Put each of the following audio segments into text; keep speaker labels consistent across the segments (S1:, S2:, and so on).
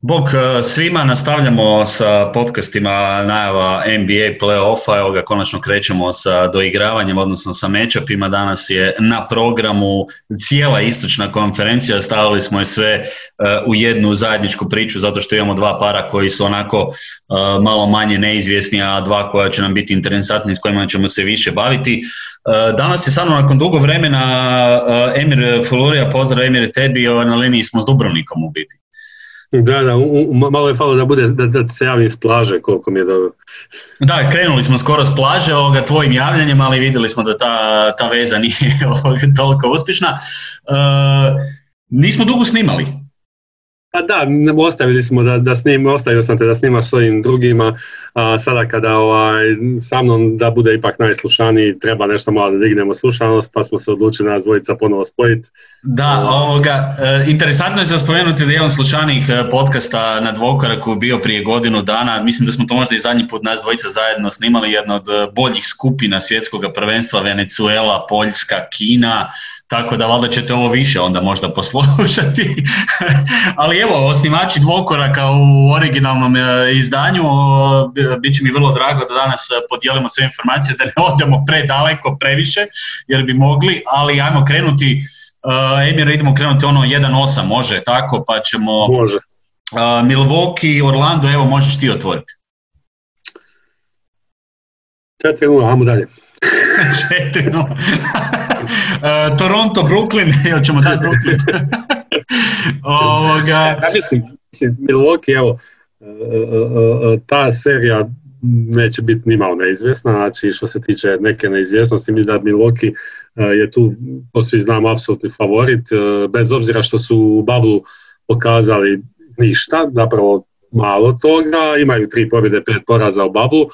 S1: Bog e, svima, nastavljamo sa podcastima najava NBA play-offa, evo ga konačno krećemo sa doigravanjem, odnosno sa matchupima, danas je na programu cijela istočna konferencija, stavili smo je sve e, u jednu zajedničku priču, zato što imamo dva para koji su onako e, malo manje neizvjesni, a dva koja će nam biti interesantni, s kojima ćemo se više baviti. Danas je samo nakon dugo vremena Emir Fulurija, pozdrav Emir tebi, na liniji smo s Dubrovnikom u biti.
S2: Da, da, malo je falo da bude, da, da se javim s plaže, koliko mi je dobro.
S1: Da, krenuli smo skoro s plaže ovoga, tvojim javljanjem, ali vidjeli smo da ta, ta veza nije ovoga, toliko uspješna. E, nismo dugo snimali,
S2: pa da, ostavili smo da, da snim, ostavio sam te da snimaš svojim drugima, a sada kada ovaj, sa mnom da bude ipak najslušaniji, treba nešto malo da dignemo slušanost, pa smo se odlučili nas dvojica ponovo spojiti.
S1: Da, ovoga, e, interesantno je za spomenuti da je jedan slušanih e, podcasta na Dvokoraku bio prije godinu dana, mislim da smo to možda i zadnji put nas dvojica zajedno snimali, jedno od e, boljih skupina svjetskog prvenstva, Venezuela, Poljska, Kina, tako da valjda ćete ovo više onda možda poslušati. Ali evo, osnivači dvokoraka u originalnom e, izdanju, bit će mi vrlo drago da danas e, podijelimo sve informacije, da ne odemo predaleko, previše, jer bi mogli, ali ajmo krenuti, uh, Emir, idemo krenuti ono 1-8, može tako, pa ćemo...
S2: Može.
S1: Milwaukee, Orlando, evo možeš ti otvoriti.
S2: 4-0, ajmo dalje.
S1: 4 uh, Toronto, Brooklyn, jel ćemo dati Brooklyn?
S2: Ovoga... Ja mislim, mislim, Milwaukee, evo, e, e, e, ta serija neće biti nimalo neizvjesna, znači što se tiče neke neizvjesnosti, mislim da Milwaukee je tu, to svi znamo, apsolutni favorit, bez obzira što su u Bablu pokazali ništa, zapravo malo toga, imaju tri pobjede, pet poraza u Bablu,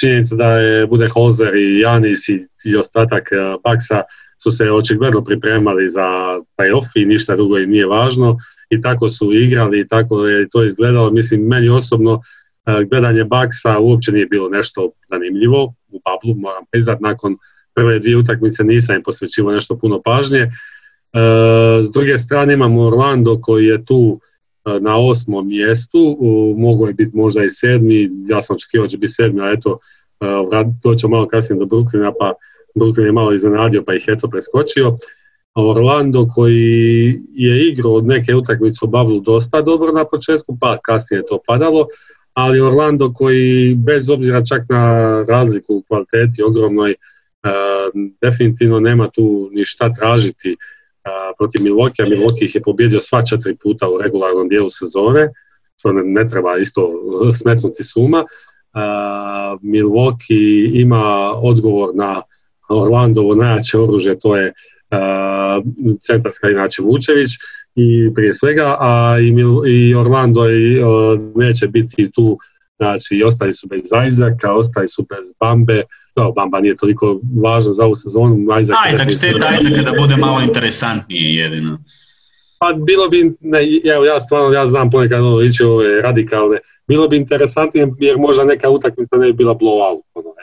S2: činjenica da je bude Holzer i Janis i, i ostatak Baksa su se očigledno pripremali za playoff i ništa drugo im nije važno i tako su igrali i tako je to izgledalo. Mislim, meni osobno gledanje Baksa uopće nije bilo nešto zanimljivo u bablu, moram priznat, nakon prve dvije utakmice nisam im posvećivao nešto puno pažnje. S druge strane imamo Orlando koji je tu na osmom mjestu, mogu je biti možda i sedmi, ja sam očekivao da će biti sedmi, a eto, doćemo malo kasnije do Brooklyna, pa Brooklyn je malo iznenadio pa ih eto preskočio. Orlando koji je igrao od neke utakmice u Bablu dosta dobro na početku, pa kasnije je to padalo, ali Orlando koji bez obzira čak na razliku u kvaliteti ogromnoj, definitivno nema tu ni šta tražiti protiv Milwaukee, a Milwaukee ih je pobjedio sva četiri puta u regularnom dijelu sezone, što ne, treba isto smetnuti suma. Milwaukee ima odgovor na Orlandovo najjače oružje, to je centarska inače Vučević i prije svega, a i, i Orlando i, neće biti tu, znači i ostali su bez Ajzaka, ostali su bez Bambe, no, Bamba nije toliko važno za ovu sezonu.
S1: Ajzak, Ajzak šteta Ajzaka da bude malo interesantniji jedino.
S2: Pa bilo bi, ne, evo ja stvarno, ja znam ponekad ono ići ove radikalne, bilo bi interesantnije jer možda neka utakmica ne bi bila blowout. Ono,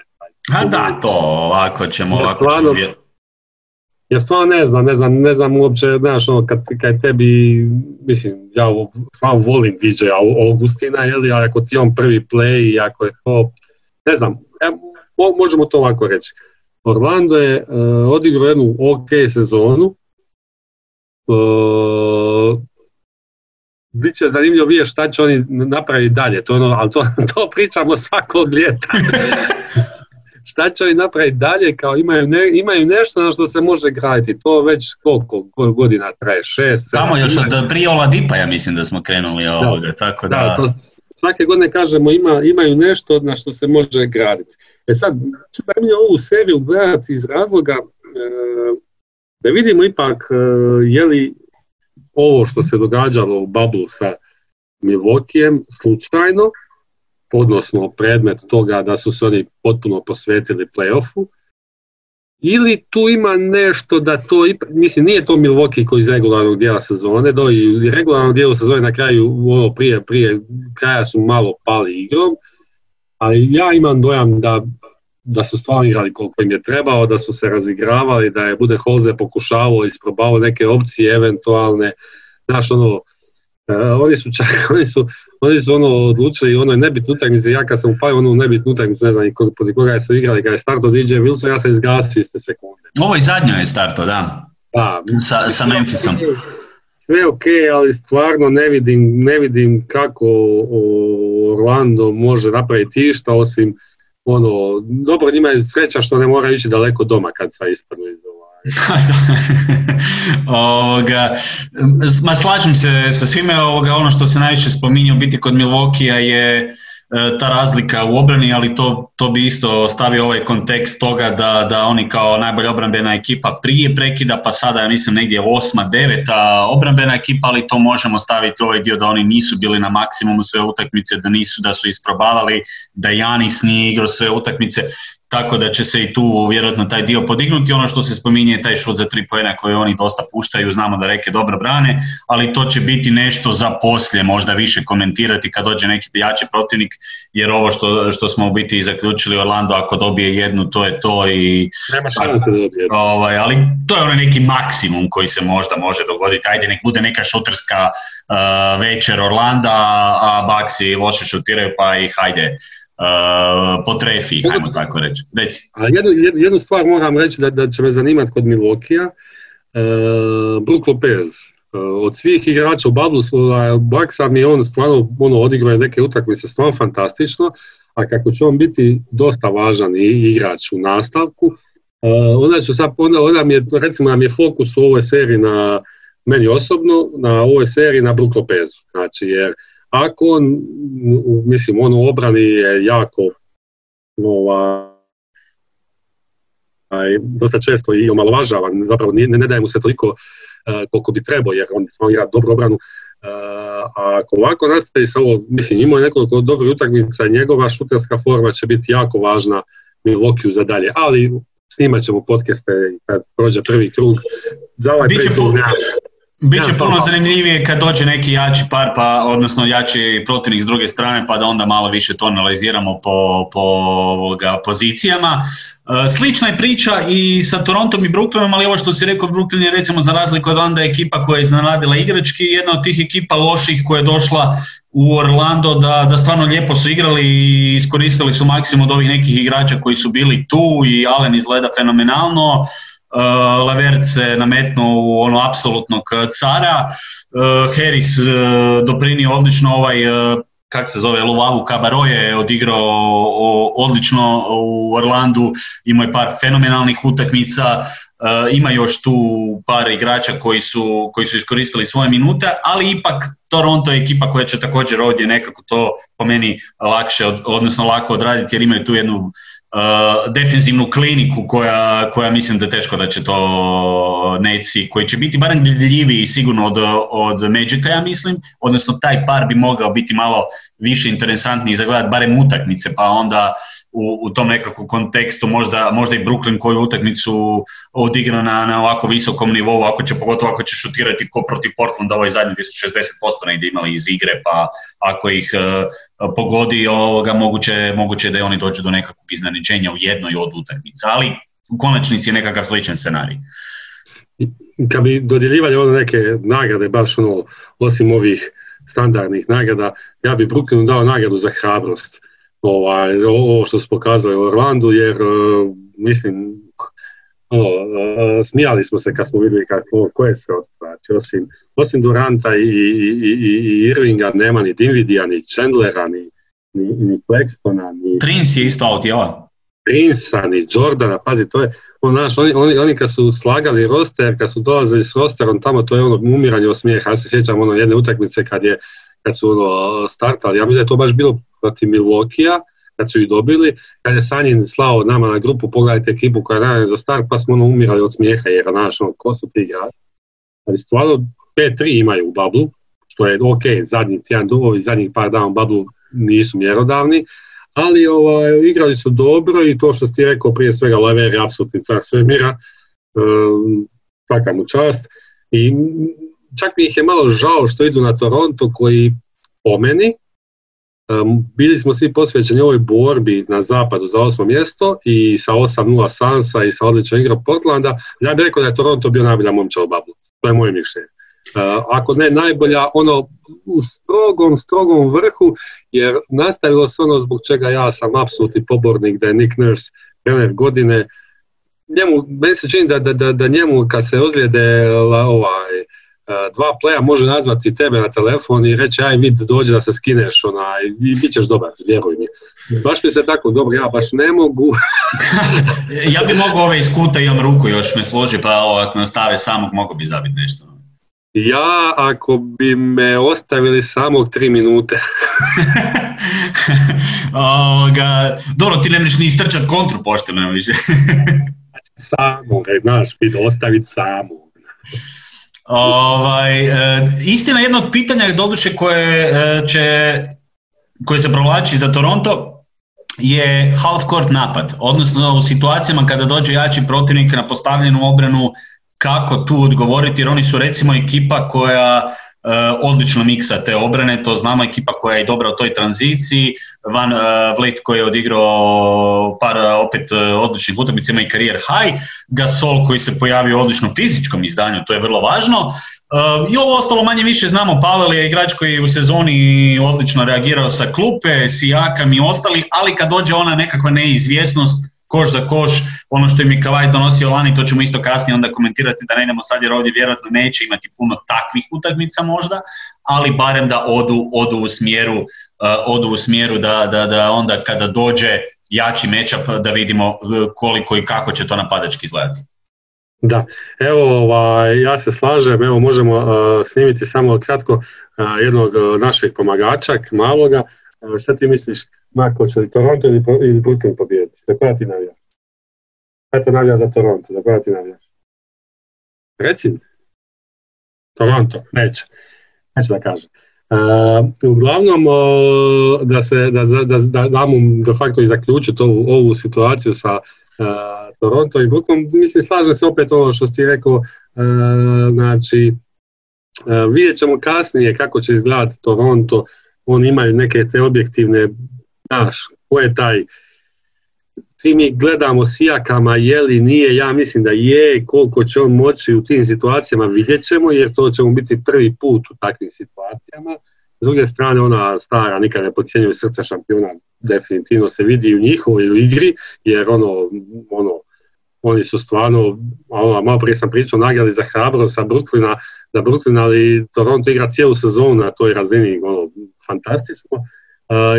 S1: a da, to ovako ćemo, ja ovako stvarno, ćemo
S2: Ja stvarno ne znam, ne znam, ne znam uopće, znaš, ono, kad, kad tebi, mislim, ja stvarno volim DJ Augustina, jeli, ali ako ti on prvi play ako je to, ne znam, ja, možemo to ovako reći. Orlando je uh, odigrao jednu ok sezonu, uh, bit će zanimljivo vidjeti šta će oni napraviti dalje, to ono, ali to, to pričamo svakog ljeta. šta će oni napraviti dalje, kao imaju, ne, imaju nešto na što se može graditi, to već koliko godina traje, šest,
S1: Tamo još od prije Dipa ja mislim da smo krenuli ovoga, tako da... da to,
S2: svake godine kažemo ima, imaju nešto na što se može graditi. E sad, zanimljivo ovu seriju gledati iz razloga e, da vidimo ipak e, je li ovo što se događalo u Bablu sa Milwaukeeem slučajno odnosno predmet toga da su se oni potpuno posvetili playoffu, ili tu ima nešto da to, mislim nije to Milwaukee koji iz regularnog dijela sezone, do i regularnog dijela sezone na kraju, ovo prije, prije kraja su malo pali igrom, ali ja imam dojam da, da su stvarno igrali koliko im je trebao, da su se razigravali, da je Bude Holze pokušavao, isprobavao neke opcije eventualne, znaš ono, oni su čak, oni su, oni su ono odlučili ono nebitnu utakmicu, ja kad sam upao onu nebitnu utakmicu, ne znam protiv koga su igrali, kada je starto DJ Wilson, ja sam izgasio iste sekunde.
S1: Ovo je zadnja je starto, da. Da. Sa, sa Memphisom.
S2: Sve ok, ali stvarno ne vidim, ne vidim kako Orlando može napraviti išta, osim ono, dobro njima je sreća što ne mora ići daleko doma kad sa ispadnu iz
S1: ovoga, ma slažem se sa svime, ovoga, ono što se najviše spominje u biti kod Milvokija je E, ta razlika u obrani, ali to, to bi isto stavio ovaj kontekst toga da, da oni kao najbolja obrambena ekipa prije prekida, pa sada ja mislim negdje osma, deveta obrambena ekipa, ali to možemo staviti ovaj dio da oni nisu bili na maksimumu sve utakmice, da nisu, da su isprobavali, da Janis nije igrao sve utakmice tako da će se i tu vjerojatno taj dio podignuti. Ono što se spominje taj šut za tri pojena koje oni dosta puštaju, znamo da reke dobro brane, ali to će biti nešto za poslije, možda više komentirati kad dođe neki jači protivnik, jer ovo što, što smo u biti zaključili Orlando, ako dobije jednu, to je to i...
S2: Nema šanse da dobije
S1: ovaj, ali to je onaj neki maksimum koji se možda može dogoditi. Ajde, nek bude neka šuterska uh, večer Orlanda, a Baksi loše šutiraju, pa i hajde uh, potrefi, hajmo tako reći. Reci.
S2: A jednu, jednu stvar moram reći da, da će me zanimati kod Milokija. Uh, Brook Lopez, uh, od svih igrača u Bablu, Baksa mi on stvarno ono, odigrao neke utakmice stvarno fantastično, a kako će on biti dosta važan i igrač u nastavku, uh, onda, ću sad, onda, onda mi je, recimo nam je fokus u ovoj seriji na meni osobno, na ovoj seriji na Brook Lopezu. Znači, jer ako mislim, on u obrani je jako ovaj, dosta često i omalovažavan, zapravo ne, ne daje mu se toliko uh, koliko bi trebao, jer on igra dobru obranu. Uh, a ako ovako nastavi sa ovo, mislim, imao je nekoliko dobrih utakmica, njegova šuterska forma će biti jako važna Milokiju za dalje, ali snimat ćemo podcaste kad prođe prvi krug.
S1: Za ovaj Biće prvi Biće ja, puno zanimljivije kad dođe neki jači par, pa, odnosno jači protivnik s druge strane, pa da onda malo više to analiziramo po, po ovoga, pozicijama. E, slična je priča i sa Torontom i Brooklynom, ali ovo što si rekao, Brooklyn je recimo za razliku od Orlanda ekipa koja je iznenadila igrački, jedna od tih ekipa loših koja je došla u Orlando da, da stvarno lijepo su igrali i iskoristili su maksimum od ovih nekih igrača koji su bili tu i Allen izgleda fenomenalno. Uh, Lavert se nametnuo u ono apsolutnog cara, uh, Harris doprinio odlično ovaj kak se zove, Luvavu Kabaro je odigrao odlično u Orlandu, imao je par fenomenalnih utakmica, ima još tu par igrača koji su, koji su iskoristili svoje minute, ali ipak Toronto je ekipa koja će također ovdje nekako to po meni lakše, odnosno lako odraditi jer imaju tu jednu uh, defensivnu kliniku koja, koja mislim da je teško da će to neci, koji će biti barem gledljiviji sigurno od, od Magica, ja mislim, odnosno taj par bi mogao biti malo više interesantniji za gledat barem utakmice, pa onda u, u tom nekakvom kontekstu možda, možda i Brooklyn koju utakmicu odigra na, na ovako visokom nivou, ako će pogotovo ako će šutirati ko protiv Portlanda ovaj zadnji gdje su 60% negdje imali iz igre, pa ako ih uh, pogodi ovoga, moguće, moguće da i oni dođu do nekakvog iznenađenja u jednoj od utakmica, ali u konačnici je nekakav sličan scenarij.
S2: Kad bi dodjeljivali ono neke nagrade, baš ono, osim ovih standardnih nagrada, ja bi Brooklynu dao nagradu za hrabrost ovaj, ovo što su pokazali u Orlandu, jer e, mislim, ono, uh, smijali smo se kad smo vidjeli kako, ko je sve znači, osim, osim Duranta i, i, i, i Irvinga nema ni Dinvidija, ni Chandlera, ni, ni, ni Claxtona, ni...
S1: Prince je isto out, jel?
S2: Prinsa, ni Jordana, pazi, to je, on, znaš, oni, oni, oni kad su slagali roster, kad su dolazili s rosterom tamo, to je ono umiranje od smijeha, ja se sjećam ono jedne utakmice kad je, kad su ono startali, ja mislim da je to baš bilo protiv Milvokija, kad su ih dobili, kad je Sanjin slao nama na grupu, pogledajte ekipu koja je za start, pa smo ono umirali od smijeha, jer znaš, ono, ko su ti igrači. Ali stvarno 5-3 imaju u bablu, što je ok, zadnji tjedan dugovi, zadnjih par dana u bablu nisu mjerodavni, ali ovaj, igrali su dobro i to što ti rekao prije svega Lever je apsolutni car svemira, um, svaka mu čast. I čak mi ih je malo žao što idu na Toronto koji po meni bili smo svi posvećeni ovoj borbi na zapadu za osmo mjesto i sa 8-0 Sansa i sa odličnom igrom Portlanda, ja bih rekao da je Toronto bio najbolja momča u. To je moje mišljenje. Ako ne najbolja, ono u strogom, strogom vrhu, jer nastavilo se ono zbog čega ja sam apsolutni pobornik da je Nick Nurse trener godine. Njemu, meni se čini da, da, da, njemu kad se ozlijede ovaj, dva playa može nazvati tebe na telefon i reći aj vid dođe da se skineš onaj, i bit ćeš dobar, vjeruj mi. Baš mi se tako dobro, ja baš ne mogu.
S1: ja bi mogao ove iskuta, imam ruku još me složi, pa ako me ostave samog mogu bi zabiti nešto.
S2: Ja, ako bi me ostavili samog tri minute.
S1: Ovoga, dobro, ti ne možeš ni istrčat kontru pošteno više.
S2: samo, znaš, ostaviti samo.
S1: Ovaj, e, istina jedna od pitanja doduše koje, e, će, koje se provlači za Toronto je half court napad, odnosno u situacijama kada dođe jači protivnik na postavljenu obranu kako tu odgovoriti jer oni su recimo ekipa koja Uh, odlično miksa te obrane, to znamo ekipa koja je dobra u toj tranziciji, Van uh, Vliet koji je odigrao par uh, opet odličnih utakmica, i karijer high, Gasol koji se pojavio u odličnom fizičkom izdanju, to je vrlo važno. I ovo ostalo manje više znamo, Pavel je igrač koji je u sezoni odlično reagirao sa klupe, Sijakam i ostali, ali kad dođe ona nekakva neizvjesnost, koš za koš, ono što je mi Kavaj donosio lani, to ćemo isto kasnije onda komentirati da ne idemo sad jer ovdje vjerojatno neće imati puno takvih utakmica možda, ali barem da odu, odu u smjeru, uh, odu u smjeru da, da, da onda kada dođe jači matchup da vidimo uh, koliko i kako će to napadački izgledati.
S2: Da, evo ovaj, ja se slažem, evo možemo uh, snimiti samo kratko uh, jednog našeg pomagača, maloga. Šta ti misliš, Marko, će li Toronto ili, ili Brooklyn pobijediti? Za koja ti navijaš? Eto navija za Toronto, za koja ti navijaš? Reci Toronto, neće. Neće da kaže. Uh, uglavnom, da se da, da, da damo de facto i zaključiti ovu, ovu situaciju sa uh, Toronto i Brooklyn, mislim slažem se opet ovo što si rekao, znači vidjet ćemo kasnije kako će izgledati Toronto, oni imaju neke te objektivne znaš, ko je taj, svi mi gledamo sijakama, je li, nije, ja mislim da je, koliko će on moći u tim situacijama vidjet ćemo, jer to će mu biti prvi put u takvim situacijama. S druge strane, ona stara, nikad ne podcjenjuje srca šampiona, definitivno se vidi u njihovoj igri, jer ono, ono, oni su stvarno, ono, malo prije sam pričao, nagrali za hrabro sa Brooklyna, za Brooklyn, ali Toronto igra cijelu sezonu na toj razini, ono, fantastično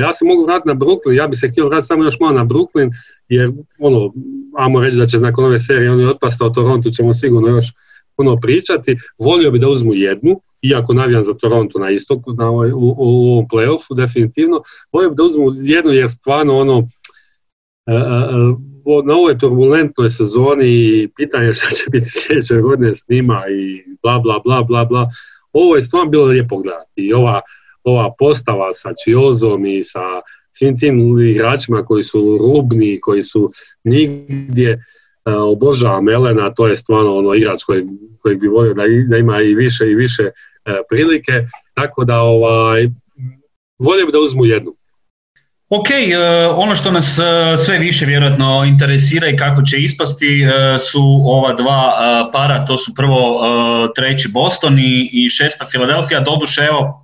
S2: ja se mogu vratiti na Brooklyn, ja bih se htio vratiti samo još malo na Brooklyn, jer ono, ajmo reći da će nakon ove serije oni otpasta od Toronto, ćemo sigurno još puno pričati. Volio bi da uzmu jednu, iako navijam za Toronto na istoku, na ovaj, u, u, ovom playoffu, definitivno. Volio bi da uzmu jednu, jer stvarno ono, na ovoj turbulentnoj sezoni pitanje šta će biti sljedeće godine s njima i bla bla bla bla bla. Ovo je stvarno bilo lijepo gledati i ova ova postava sa Čiozom i sa svim tim igračima koji su rubni, koji su nigdje uh, obožavam Melena, to je stvarno ono igrač koji, koji bi volio da, da ima i više i više uh, prilike, tako da ovaj, volio bi da uzmu jednu.
S1: Ok, uh, ono što nas sve više vjerojatno interesira i kako će ispasti su ova dva para, to su prvo treći Boston i, i šesta Filadelfija, doduše evo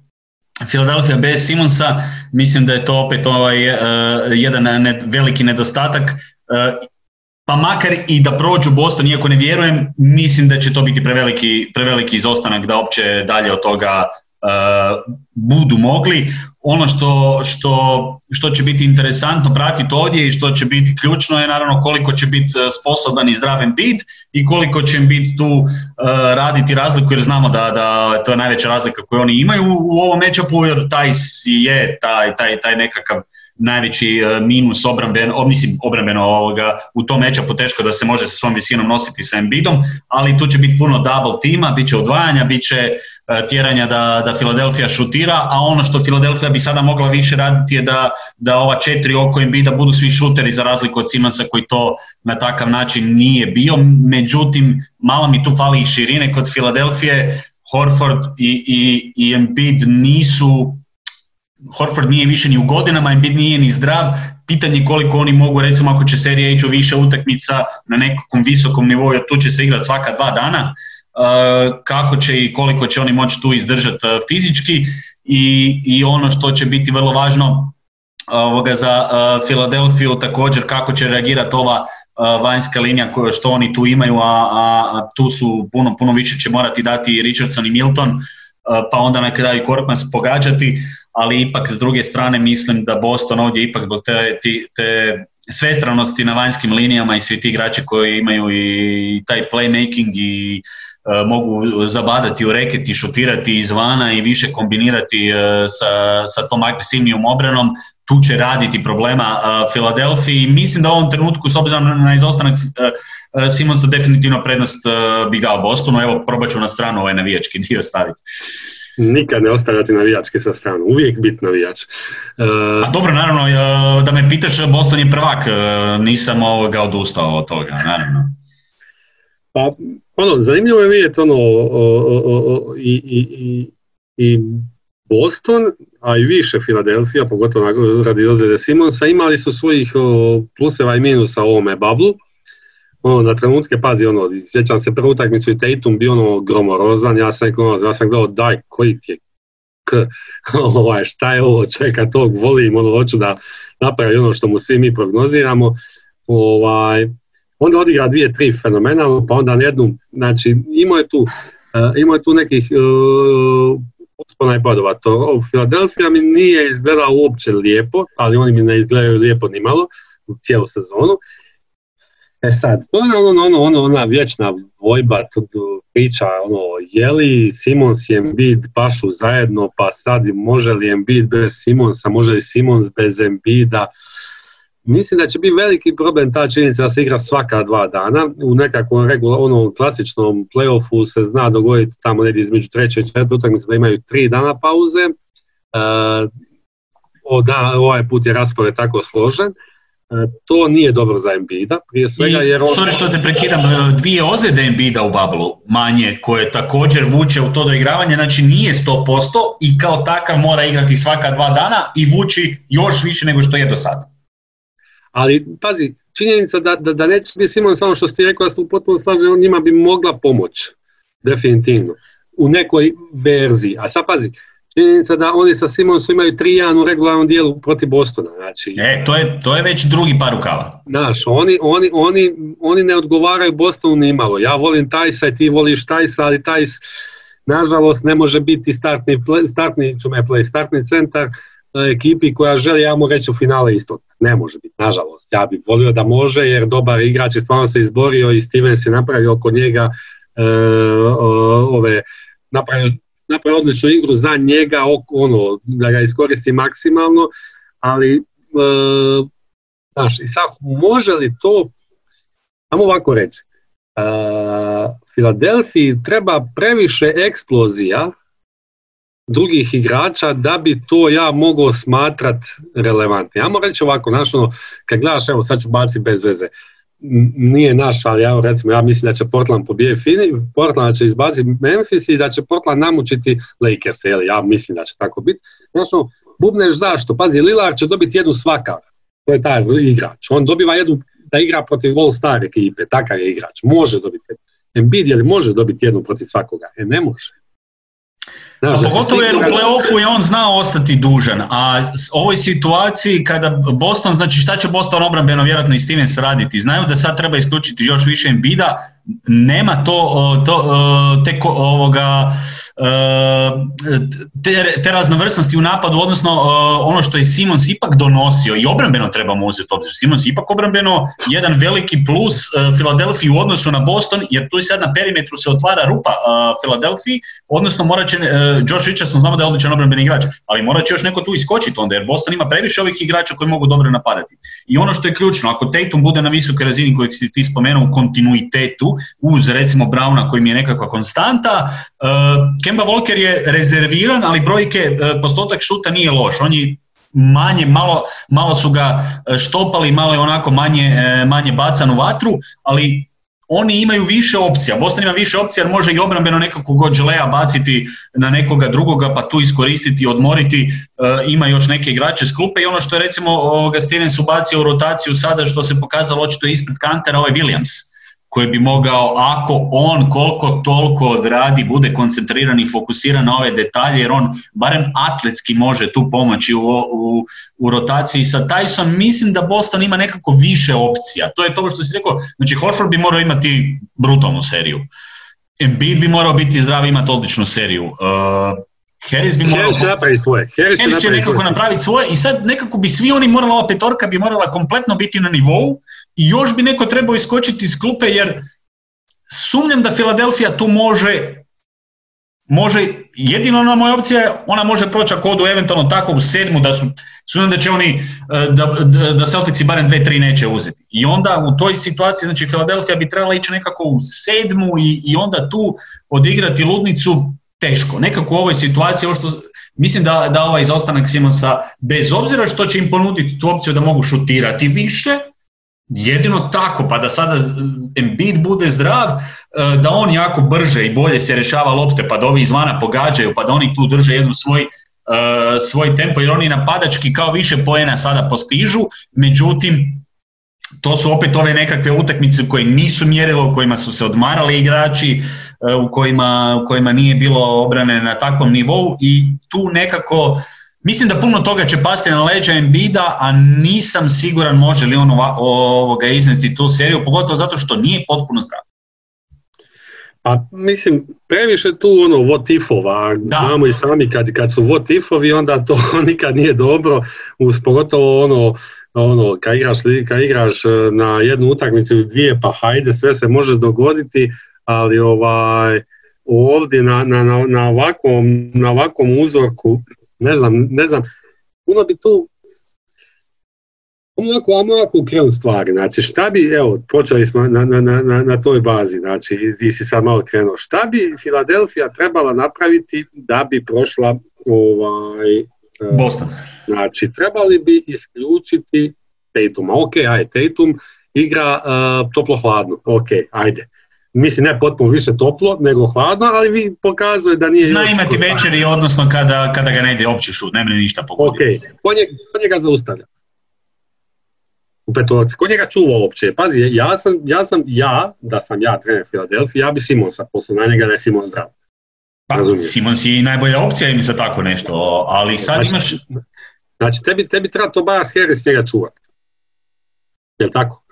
S1: Philadelphia bez Simonsa, mislim da je to opet ovaj, uh, jedan ne, veliki nedostatak. Uh, pa makar i da prođu Boston, iako ne vjerujem, mislim da će to biti preveliki, preveliki izostanak da opće dalje od toga budu mogli. Ono što, što, što će biti interesantno pratiti ovdje i što će biti ključno je naravno koliko će biti e, sposoban i zdrav bit i koliko će biti tu uh, raditi razliku jer znamo da, da to je najveća razlika koju oni imaju u, ovom matchupu jer taj je taj, taj, taj nekakav najveći e, minus obramben, mislim obrambeno ovoga, u tom mečapu teško da se može sa svom visinom nositi sa Embiidom, ali tu će biti puno double tima, bit će odvajanja, bit će e, tjeranja da, da Filadelfija šutira, a ono što Filadelfija bi sada mogla više raditi je da, da ova četiri oko Embida budu svi šuteri za razliku od Simonsa koji to na takav način nije bio, međutim malo mi tu fali i širine kod Filadelfije, Horford i, i, i Embiid nisu Horford nije više ni u godinama, Embiid nije ni zdrav, pitanje koliko oni mogu, recimo ako će serija ići u više utakmica na nekom visokom nivou, jer tu će se igrati svaka dva dana, kako će i koliko će oni moći tu izdržati fizički. I, i ono što će biti vrlo važno ovoga za Filadelfiju također kako će reagirati ova vanjska linija što oni tu imaju, a, a, tu su puno, puno više će morati dati Richardson i Milton, pa onda na kraju Korkmaz pogađati, ali ipak s druge strane mislim da Boston ovdje ipak zbog te, te svestranosti na vanjskim linijama i svi ti igrači koji imaju i taj playmaking i mogu zabadati u reket i šutirati izvana i više kombinirati sa, sa tom agresivnijom obranom, tu će raditi problema Filadelfiji. Mislim da u ovom trenutku, s obzirom na izostanak Simonsa, definitivno prednost bi dao Bostonu. Evo, probat ću na stranu ovaj navijački dio staviti.
S2: Nikad ne ostavljati navijački sa stranu, uvijek biti navijač.
S1: A dobro, naravno, da me pitaš, Boston je prvak, nisam ovoga odustao od toga, naravno.
S2: Pa, ono, zanimljivo je vidjeti ono, i, i, i, i Boston, a i više Filadelfija, pogotovo radi ozljede Simonsa, imali su svojih pluseva i minusa u ovome bablu. Ono, na trenutke, pazi, ono, sjećam se prvu utakmicu i Tatum bio ono gromorozan, ja sam rekao, ono, ja sam gledao, daj, koji ti je k, ovaj, šta je ovo, čeka tog, volim, ono, hoću da napravi ono što mu svi mi prognoziramo. Ovaj, onda odigra dvije, tri fenomenalno, pa onda jednu, znači, imao je tu, uh, imao je tu nekih uh, uspona i padova. To, Filadelfija mi nije izgledala uopće lijepo, ali oni mi ne izgledaju lijepo ni malo u cijelu sezonu. E sad, to je ono, ono, ono, ona vječna vojba, priča, ono, je li Simons i Embiid pašu zajedno, pa sad može li Embiid bez Simonsa, može li Simons bez Embiida, Mislim da će biti veliki problem ta činjenica da se igra svaka dva dana. U nekakvom onom klasičnom playoffu se zna dogoditi tamo negdje između treće i četvrte utakmice da imaju tri dana pauze. E, o, da, ovaj put je raspored tako složen. E, to nije dobro za Embida, prije svega jer...
S1: On... Sorry što te prekidam, e, dvije ozljede Embida u bablu manje, koje također vuče u to doigravanje, znači nije 100% i kao takav mora igrati svaka dva dana i vući još više nego što je do sada.
S2: Ali, pazi, činjenica da, da, da neće biti Simon samo što ste rekao, ja sam potpuno slažem, on njima bi mogla pomoć, definitivno, u nekoj verziji. A sad pazi, činjenica da oni sa Simonsom imaju 3-1 u regularnom dijelu protiv Bostona. Znači,
S1: e, to je, to je već drugi par rukava.
S2: Znaš, oni, oni, oni, oni ne odgovaraju Bostonu ni malo. Ja volim Tajsa i ti voliš Tajsa, ali Tajs, nažalost, ne može biti startni, startni, play, startni centar ekipi koja želi, ja mu reći, u finale isto. Ne može biti, nažalost. Ja bih volio da može, jer dobar igrač je stvarno se izborio i Stevens je napravio oko njega e, ove, napravio, napravio odličnu igru za njega, ono, da ga iskoristi maksimalno, ali e, znaš, i sad, može li to, samo ovako reći, uh, Filadelfiji treba previše eksplozija drugih igrača da bi to ja mogao smatrat relevantnim. Moram reći ovako, znaš, ono, kad gledaš, evo sad ću baciti bez veze, nije naš, ali ja recimo, ja mislim da će Portland pobijeti Fini, Portland će izbaciti Memphis i da će Portland namučiti Lakers, jel, ja mislim da će tako biti. Znaš, ono, bubneš zašto? Pazi, Lillard će dobiti jednu svaka, to je taj igrač. On dobiva jednu da igra protiv All-Star ekipe, takav je igrač, može dobiti jednu. Embiid je li može dobiti jednu protiv svakoga? E, ne može.
S1: Da, pogotovo jer u playoffu je on znao ostati dužan, a u ovoj situaciji kada Boston, znači šta će Boston obrambeno vjerojatno i Stevens raditi, znaju da sad treba isključiti još više Embida, nema to, to te, ovoga, te, te raznovrsnosti u napadu, odnosno ono što je Simons ipak donosio i obrambeno trebamo uzeti obzir. Simons ipak obrambeno jedan veliki plus Filadelfiji u odnosu na Boston, jer tu sad na perimetru se otvara rupa Filadelfiji, odnosno morat će, Josh Richardson znamo da je odličan obrambeni igrač, ali morat će još neko tu iskočiti onda, jer Boston ima previše ovih igrača koji mogu dobro napadati. I ono što je ključno, ako Tatum bude na visokoj razini kojeg si ti spomenuo u kontinuitetu, uz recimo Brauna koji mi je nekakva konstanta. Uh, Kemba Walker je rezerviran, ali brojke, uh, postotak šuta nije loš. On je manje, malo, malo su ga uh, štopali, malo je onako manje, manje bacan u vatru, ali oni imaju više opcija. Boston ima više opcija jer može i obrambeno nekako god želeja baciti na nekoga drugoga pa tu iskoristiti, odmoriti. ima još neke igrače s i ono što je recimo Stevens ubacio u rotaciju sada što se pokazalo očito ispred kantera, ovaj Williams koji bi mogao, ako on koliko toliko odradi, bude koncentriran i fokusiran na ove detalje, jer on barem atletski može tu pomoći u, u, u rotaciji sa Tyson, mislim da Boston ima nekako više opcija. To je to što si rekao, znači Horford bi morao imati brutalnu seriju. Embiid bi morao biti zdrav i imati odličnu seriju. Uh, Harris bi morao...
S2: Harris će napraviti svoje.
S1: Harris, Harris će nekako napraviti svoje i sad nekako bi svi oni morala, ova petorka bi morala kompletno biti na nivou i još bi neko trebao iskočiti iz klupe jer sumnjam da Filadelfija tu može može, jedino ona moja opcija je, ona može proći ako odu eventualno tako u sedmu, da su, sumnjam da će oni, e, da, da Celtici barem dve, tri neće uzeti. I onda u toj situaciji, znači Filadelfija bi trebala ići nekako u sedmu i, i onda tu odigrati ludnicu teško. Nekako u ovoj situaciji, ovo što, mislim da, da ovaj izostanak Simonsa, bez obzira što će im ponuditi tu opciju da mogu šutirati više, jedino tako, pa da sada Embiid bude zdrav, e, da on jako brže i bolje se rješava lopte, pa da ovi izvana pogađaju, pa da oni tu drže jednu svoj, uh, svoj tempo, jer oni napadački kao više poena sada postižu, međutim, to su opet ove nekakve utakmice koje nisu mjerilo, u kojima su se odmarali igrači, e, u kojima, u kojima nije bilo obrane na takvom nivou i tu nekako Mislim da puno toga će pasti na leđa Embida, a nisam siguran može li on ovoga izneti tu seriju, pogotovo zato što nije potpuno zdrav.
S2: Pa mislim, previše tu ono what ifova, znamo i sami kad, kad su what ifovi, onda to nikad nije dobro, uz pogotovo ono, ono kad, igraš, kad igraš e, na jednu utakmicu dvije, pa hajde, sve se može dogoditi, ali ovaj, ovdje na, na, na, na, ovakvom, na ovakvom uzorku ne znam, ne znam, puno bi tu onako, onako krenu stvari, znači šta bi, evo, počeli smo na, na, na, na toj bazi, znači, ti si sad malo krenuo, šta bi Filadelfija trebala napraviti da bi prošla ovaj, e,
S1: Boston.
S2: Znači, trebali bi isključiti Tatuma, ok, ajde, Tatum igra uh, toplo-hladno, ok, ajde mislim ne potpuno više toplo nego hladno, ali vi pokazuje da nije...
S1: Zna imati večeri, odnosno kada, kada ga ne ide opći šut, ne ništa pogoditi.
S2: Ok, ko, ko njega zaustavlja? U petorci, ko njega čuva uopće? Pazi, ja sam, ja sam, ja, da sam ja trener Filadelfija, ja bi Simonsa poslao na njega da je Simon zdrav.
S1: Pa, Simon si najbolja opcija im za tako nešto, ali sad znači, imaš...
S2: Znači, tebi, tebi treba Tobias Harris njega čuvati. Jel tako?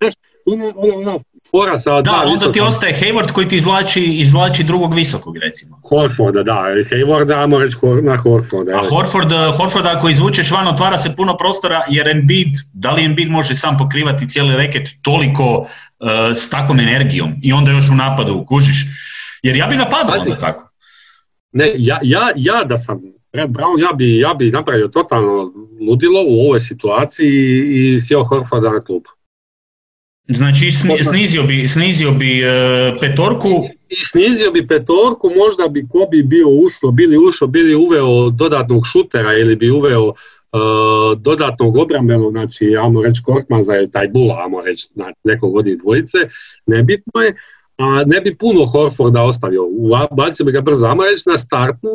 S2: Znaš, ono, ono, ono, fora sa
S1: Da, onda ti ostaje Hayward koji ti izvlači, izvlači drugog visokog, recimo.
S2: Horforda, da, Hayward, ajmo reći na Horforda.
S1: A Horford, Horford ako izvučeš van, otvara se puno prostora, jer Embiid, da li Embiid može sam pokrivati cijeli reket toliko uh, s takvom energijom i onda još u napadu, kužiš? Jer ja bi napadao onda tako.
S2: Ne, ja, ja, ja da sam Brown, ja bi, ja bi napravio totalno ludilo u ovoj situaciji i sjeo Horforda na klubu.
S1: Znači snizio bi, snizio bi e, petorku.
S2: I snizio bi petorku, možda bi ko bi bio ušlo, bili ušlo, bili uveo dodatnog šutera ili bi uveo e, dodatnog obrambenog, znači ajmo reći Korkmaza je taj bula, ajmo reći znači, nekog vodi dvojice, nebitno je, a ne bi puno Horforda ostavio, bacio bi ga brzo, ajmo reći na startu,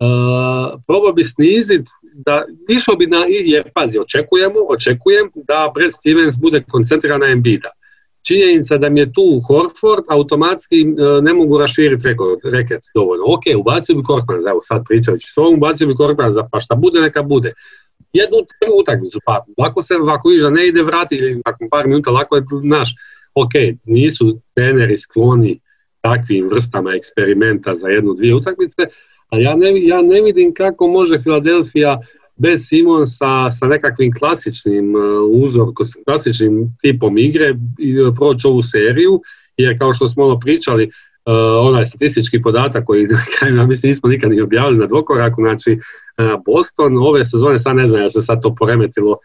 S2: uh, probao bi snizit, da išao bi na, jer pazi, očekujemo, očekujem da Brad Stevens bude koncentriran na Embida. Činjenica da mi je tu Horford, automatski e, ne mogu raširiti reket dovoljno. Ok, ubacio bi Korkmaz, evo sad pričajući s ovom, ubacio bi Korkmaz, pa šta bude, neka bude. Jednu utakmicu, pa lako se, ako iža ne ide vrati ili nakon par minuta, lako je, naš, ok, nisu treneri skloni takvim vrstama eksperimenta za jednu, dvije utakmice, a ja ne, ja ne vidim kako može Filadelfija bez Simonsa sa nekakvim klasičnim uh, uzorkom, klasičnim tipom igre uh, proći ovu seriju, jer kao što smo ono pričali, uh, onaj statistički podatak koji ja mislim nismo nikad ni objavili na dvokoraku, znači Boston ove sezone, sad ne znam ja se sad to poremetilo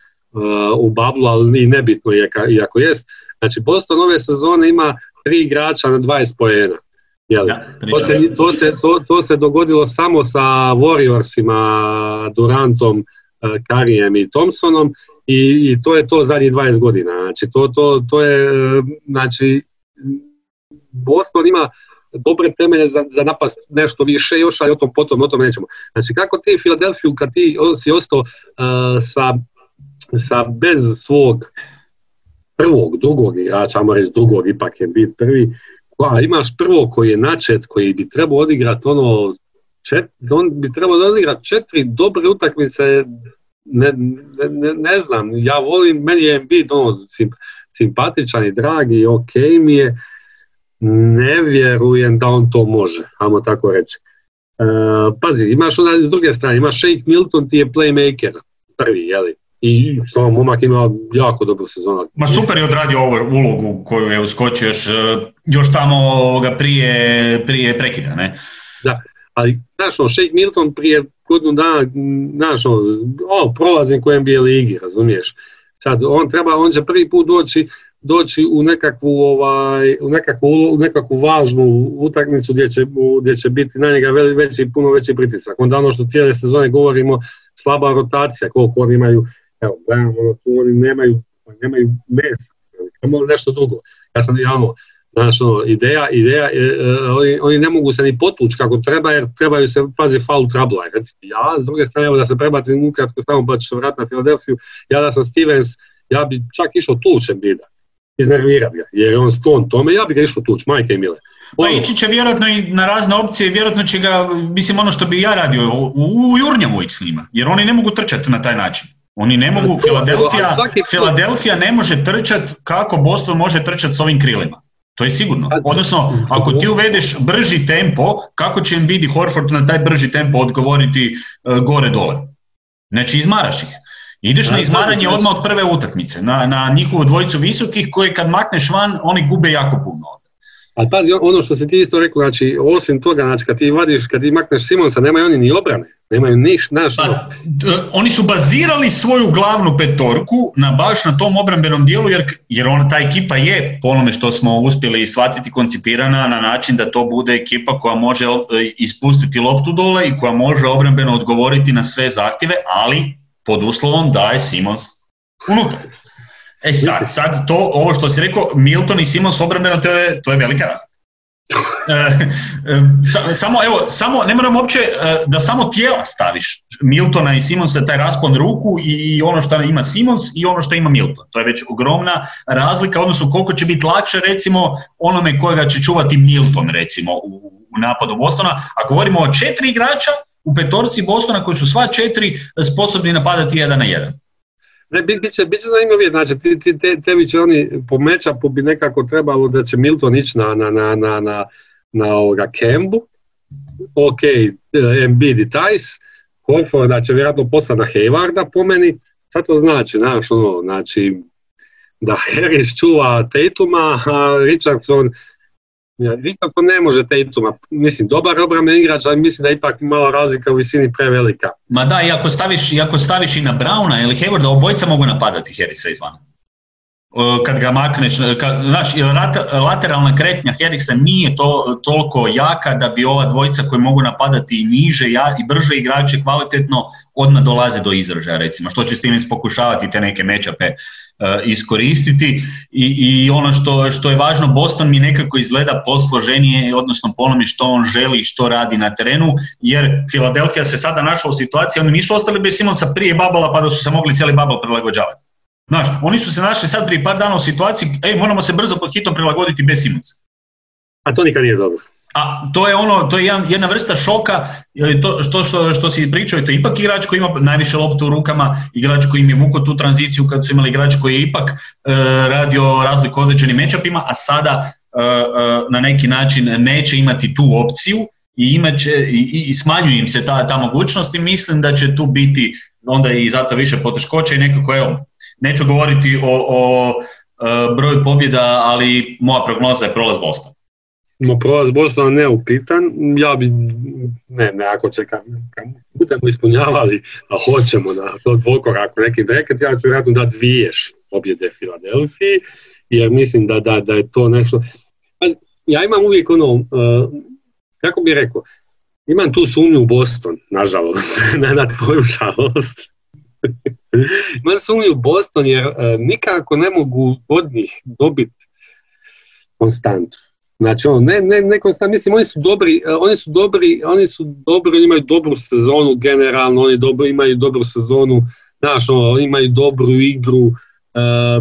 S2: u bablu, ali i nebitno iako jest, znači Boston ove sezone ima tri igrača na 20 poena. to, se, to, se, to, to se dogodilo samo sa Warriorsima, Durantom, Karijem i Thompsonom i, i to je to zadnjih 20 godina. Znači, to, to, to je, znači, Boston ima dobre temelje za, za napast nešto više još, ali o tom potom, o tom nećemo. Znači, kako ti Filadelfiju, kad ti si ostao sa, sa bez svog prvog, drugog igrača, ajmo reći drugog, ipak je bit prvi, a imaš prvo koji je načet, koji bi trebao odigrati ono, čet, on bi trebao odigrati četiri dobre utakmice, ne, ne, ne, znam, ja volim, meni je bit ono, simpatičan i dragi ok mi je, ne vjerujem da on to može, ajmo tako reći. E, pazi, imaš onda s druge strane, imaš Shake Milton, ti je playmaker, prvi, jeli? I što momak ima jako dobru sezonu.
S1: Ma super je odradio ovu ulogu koju je uskočio još, e, još tamo ga prije, prije prekida, ne?
S2: Da, ali znaš, no, Shake Milton prije godinu dana, znaš, o, prolazim u NBA ligi, razumiješ? Sad, on treba, on će prvi put doći doći u nekakvu, ovaj, u nekakvu, u nekakvu važnu utakmicu gdje će, gdje će biti na njega veći, puno veći pritisak. Onda ono što cijele sezone govorimo, slaba rotacija, koliko oni imaju, evo, gledamo, ono, tu oni nemaju, nemaju mesa, nemaju nešto drugo. Ja sam, javno, Znaš, ono, ideja, ideja, e, e, oni, oni, ne mogu se ni potući kako treba jer trebaju se, pazi, foul trouble. Recimo, ja, s druge strane, evo da se prebacim ukratko, samo pa ću vrat na Filadelfiju, ja da sam Stevens, ja bi čak išao tučem bida iznervirati ga, jer je on sklon tome, ja bih ga išao tući, majke i mile.
S1: Pa ono- ići će vjerojatno i na razne opcije, vjerojatno će ga, mislim ono što bi ja radio, u, u Jurnjavu ići s njima, jer oni ne mogu trčati na taj način. Oni ne mogu, Filadelfija, Filadelfija ne može trčati kako Boston može trčati s ovim krilima. To je sigurno. Odnosno, ako ti uvedeš brži tempo, kako će im biti Horford na taj brži tempo odgovoriti uh, gore dole? Znači, izmaraš ih. Ideš na izmaranje odmah od prve utakmice, na, na njihovu dvojicu visokih koji kad makneš van, oni gube jako puno.
S2: Ali pazi, ono što si ti isto rekao, znači, osim toga, znači, kad ti vadiš, kad ti makneš Simonsa, nemaju oni ni obrane, nemaju niš, naš... Pa,
S1: oni su bazirali svoju glavnu petorku na baš na tom obrambenom dijelu, jer, jer ona, ta ekipa je, po onome što smo uspjeli shvatiti, koncipirana na način da to bude ekipa koja može ispustiti loptu dole i koja može obrambeno odgovoriti na sve zahtjeve, ali pod uslovom da je Simons unutra. E sad, sad to, ovo što si rekao, Milton i Simons obrambeno, to je, to je velika razlika. E, e, samo, evo, samo, ne moram uopće e, da samo tijela staviš Miltona i Simonsa, taj raspon ruku i ono što ima Simons i ono što ima Milton. To je već ogromna razlika, odnosno koliko će biti lakše recimo onome kojega će čuvati Milton recimo u, u napadu Bostona. A govorimo o četiri igrača, u petorci Bostona koji su sva četiri sposobni napadati jedan na jedan.
S2: Ne, bit, bit, će, bit će zanimljivije, znači ti, ti, te, tebi će oni po mečapu bi nekako trebalo da će Milton ići na, na, na, na, na, na ovoga Kembu, ok, Embiid i Tice, da će vjerojatno poslati na Haywarda po meni, šta to znači, znaš, ono, znači, da Harris čuva Tatuma, a Richardson ja, to ne može Tatuma, mislim, dobar obramben igrač, ali mislim da je ipak malo razlika u visini prevelika.
S1: Ma da, i ako staviš, i, ako staviš i na Brauna ili Haywarda, obojica mogu napadati Harrisa izvana kad ga makneš, kad, znaš, lateralna kretnja Harrisa nije to, toliko jaka da bi ova dvojica koji mogu napadati i niže ja, i brže igrače kvalitetno odmah dolaze do izražaja recimo, što će Stevens pokušavati te neke mečape uh, iskoristiti I, i ono što, što je važno, Boston mi nekako izgleda posloženije, odnosno po onome što on želi i što radi na terenu, jer Filadelfija se sada našla u situaciji, oni nisu ostali bez Simonsa prije babala pa da su se mogli cijeli babal prilagođavati. Znaš, oni su se našli sad prije par dana u situaciji, ej, moramo se brzo pod hitom prilagoditi bez Simonsa.
S2: A to nikad nije dobro.
S1: A to je ono, to je jedna vrsta šoka, to što, što, što si pričao, to je ipak igrač koji ima najviše loptu u rukama, igrač koji im je vuko tu tranziciju kad su imali igrač koji je ipak e, radio razliku određenim mečapima, a sada e, e, na neki način neće imati tu opciju i, imat će, i, i smanjuje im se ta, ta mogućnost i mislim da će tu biti onda i zato više poteškoća i nekako evo, neću govoriti o, o e, broju pobjeda, ali moja prognoza je prolaz Boston.
S2: No, prolaz Bostona neupitan, ja bi, ne, ne, ako će, budemo ispunjavali, a hoćemo na to dvokoraku neki breket, ja ću vjerojatno da dviješ pobjede Filadelfiji, jer mislim da, da, da je to nešto, ja imam uvijek ono, uh, kako bih rekao, imam tu sumnju u Boston, nažalost, na, na tvoju žalost. Imam sumnju u Boston jer uh, nikako ne mogu od njih dobiti konstantu. Znači, on, ne, ne, ne konstant, mislim, oni su dobri, uh, oni su dobri, oni su dobri, oni imaju dobru sezonu generalno, oni dobro, imaju dobru sezonu, znaš, ono, oni imaju dobru igru,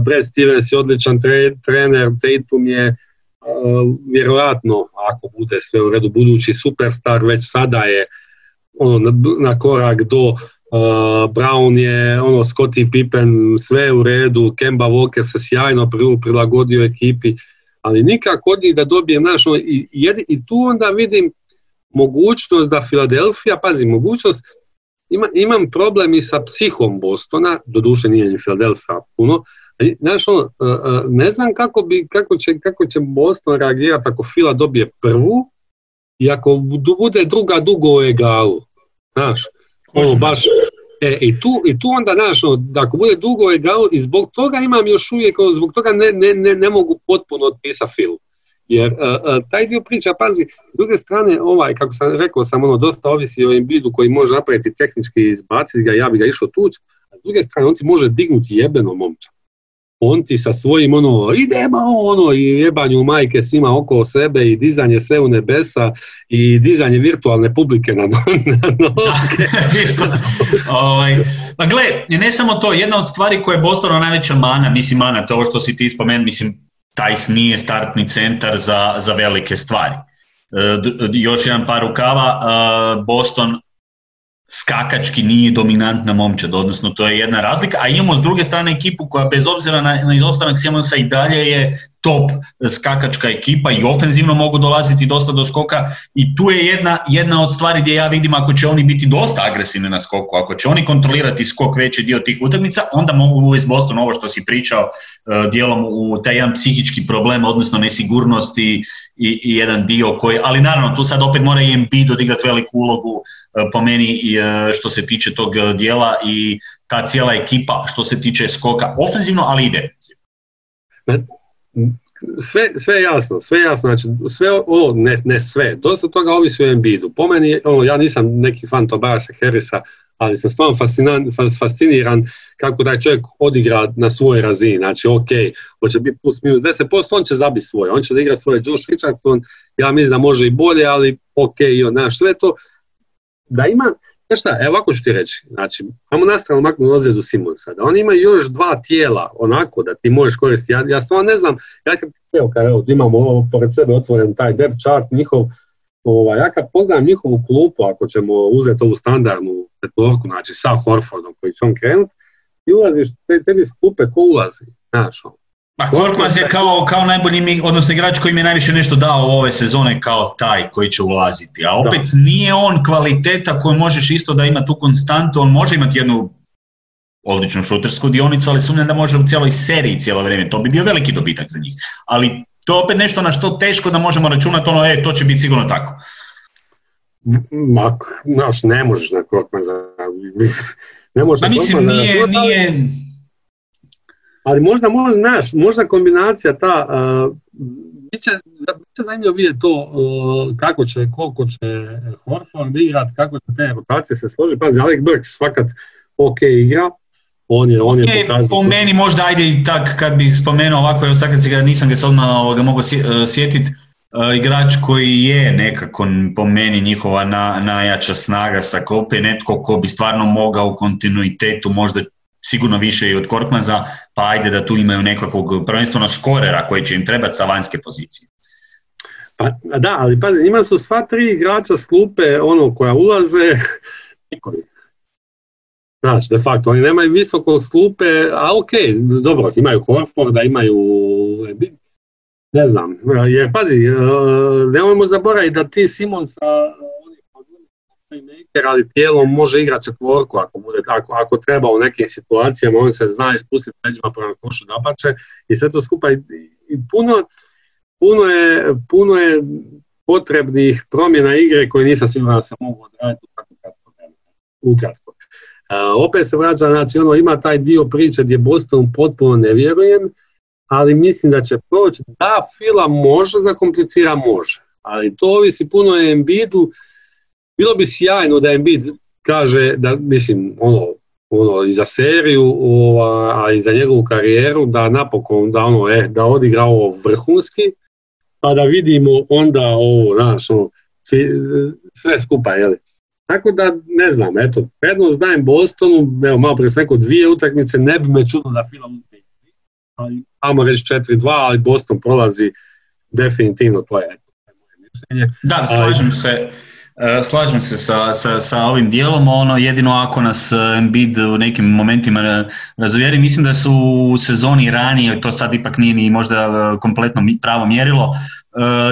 S2: Brad Stevens je odličan trener, Tatum je vjerojatno, ako bude sve u redu, budući superstar, već sada je ono, na, korak do uh, Brown je, ono, Scottie Pippen, sve u redu, Kemba Walker se sjajno prilagodio ekipi, ali nikako od njih da dobije naš, ono, i, i tu onda vidim mogućnost da Filadelfija, pazi, mogućnost, ima, imam problem i sa psihom Bostona, doduše nije ni Filadelfija puno, Znaš, ono, e, e, ne znam kako, bi, kako, će, kako će Boston reagirati ako Fila dobije prvu i ako bude druga dugo u egalu. Znaš, baš, e, i, tu, I tu onda, znaš, ono, da ako bude dugo egalu i zbog toga imam još uvijek, ono, zbog toga ne, ne, ne, ne mogu potpuno otpisati Filu. Jer uh, taj dio priča, pazi, s druge strane, ovaj, kako sam rekao, sam ono, dosta ovisi o Embiidu koji može napraviti tehnički izbaciti ga, ja bi ga išao tuć, a s druge strane on ti može dignuti jebeno momča on ti sa svojim ono, idemo ono i jebanju majke svima oko sebe i dizanje sve u nebesa i dizanje virtualne publike na, na noge.
S1: ovaj, pa gle, ne samo to, jedna od stvari koja je Bostonu najveća mana, mislim mana, to ovo što si ti spomenuo, mislim, taj nije startni centar za, za velike stvari. E, još jedan par rukava, e, Boston skakački nije dominantna momčad, odnosno to je jedna razlika, a imamo s druge strane ekipu koja bez obzira na, na izostanak Simonsa i dalje je top skakačka ekipa i ofenzivno mogu dolaziti dosta do skoka. I tu je jedna, jedna od stvari gdje ja vidim ako će oni biti dosta agresivni na skoku, ako će oni kontrolirati skok veći dio tih utakmica, onda mogu uvesti Boston ovo što si pričao uh, dijelom u taj jedan psihički problem, odnosno nesigurnosti i, i jedan dio koji, ali naravno tu sad opet mora i Embiid odigrati veliku ulogu uh, po meni uh, što se tiče tog dijela i ta cijela ekipa što se tiče skoka ofenzivno, ali i defensivno
S2: sve, sve jasno, sve jasno, znači sve ovo, ne, ne sve, dosta toga ovisi o Embiidu. Po meni, ono, ja nisam neki fan Tobiasa Harrisa, ali sam stvarno fasciniran kako taj čovjek odigra na svojoj razini. Znači, ok, hoće biti plus minus 10%, on će zabiti svoje, on će da igra svoje Josh Richardson, ja mislim da može i bolje, ali ok, i on, znaš, sve to, da ima, Znaš šta, evo ovako ću ti reći, znači, ajmo nastavno maknuti ozljedu Simonsa, da on ima još dva tijela, onako, da ti možeš koristiti, ja, stvarno ne znam, ja kad, evo, kad evo, imamo ovo pored sebe otvoren taj depth chart njihov, ovaj, ja kad pogledam njihovu klupu, ako ćemo uzeti ovu standardnu petvorku, znači sa Horfordom koji će on krenuti, ti ulaziš, te, tebi skupe ko ulazi, znaš, on,
S1: pa Korkmaz je kao, kao najbolji, odnosno igrač koji mi je najviše nešto dao ove sezone kao taj koji će ulaziti. A opet nije on kvaliteta koju možeš isto da ima tu konstantu, on može imati jednu odličnu šutersku dionicu, ali sumnjam da može u cijeloj seriji cijelo vrijeme. To bi bio veliki dobitak za njih. Ali to je opet nešto na što teško da možemo računati, ono, e, to će biti sigurno tako.
S2: Ma, znaš, ne možeš na Korkmaza. Ne možeš
S1: Ma mislim, nije, nije,
S2: ali možda, možda, znaš, možda kombinacija ta, uh, bit, će, zanimljivo vidjeti to kako će, koliko će Horford igrat, kako će te rotacije se složiti. Pazi, Alec Burks fakat ok igra, on je, on je okay.
S1: Po meni možda ajde i tak kad bi spomenuo ovako, evo sad kad si ga nisam ga se odmah ga mogu sjetiti, uh, igrač koji je nekako po meni njihova na, najjača snaga sa klope, netko ko bi stvarno mogao u kontinuitetu možda sigurno više i od Korkmaza, pa ajde da tu imaju nekakvog prvenstveno skorera koji će im trebati sa vanjske pozicije.
S2: Pa da, ali pazi, ima su sva tri igrača s klupe, ono koja ulaze, nikovi. Znaš, de facto, oni nemaju visoko slupe, a ok, dobro, imaju Horforda, imaju ne znam, jer pazi, e, nemojmo zaboraviti da ti Simonsa playmaker, ali tijelom može igrati četvorku ako, bude, ako, ako treba u nekim situacijama, on se zna ispustiti leđima prema košu dapače i sve to skupa. I, puno, puno, je, puno je potrebnih promjena igre koje nisam siguran da se mogu odraditi ukratko. Uh, opet se vraća, znači ono ima taj dio priče gdje Boston potpuno ne vjerujem, ali mislim da će proći, da Fila može zakomplicira, može, ali to ovisi puno o Embiidu, bilo bi sjajno da Embiid kaže da, mislim, ono, ono, i za seriju, a i za njegovu karijeru, da napokon, da ono, eh, da odigra ovo vrhunski, pa da vidimo onda ovo, znaš, ono, sve skupa, jeli. Tako da, ne znam, eto, prednost dajem Bostonu, evo, malo prije sam dvije utakmice, ne bi me čudno da Fila uzme Amo reći 4-2, ali Boston prolazi definitivno, to je moje mišljenje.
S1: Da, slažem se. E, slažem se sa, sa, sa ovim dijelom, ono jedino ako nas e, Embiid u nekim momentima razuvjeri, mislim da su u sezoni ranije, to sad ipak nije ni možda e, kompletno pravo mjerilo,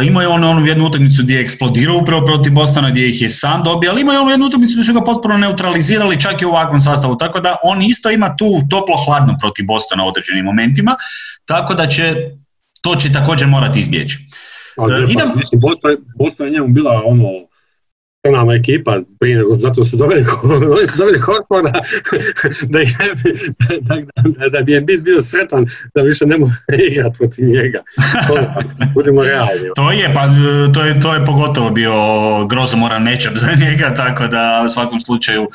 S1: imao je on onu jednu utakmicu gdje je eksplodirao upravo protiv Bostona, gdje ih je sam dobio, ali imao je onu jednu utakmicu gdje su ga potpuno neutralizirali čak i u ovakvom sastavu, tako da on isto ima tu toplo-hladno protiv Bostona u određenim momentima, tako da će to će također morati izbjeći.
S2: Ali, idem... mislim, Boston, Boston je njemu bila ono nama ekipa prije nego zato su dobili, oni su dobili Horforda da, je, da, da, da, bi je bit bio sretan da više ne može igrati protiv njega. To, budimo realni.
S1: To je, pa to je, to je pogotovo bio grozomoran matchup za njega, tako da u svakom slučaju uh,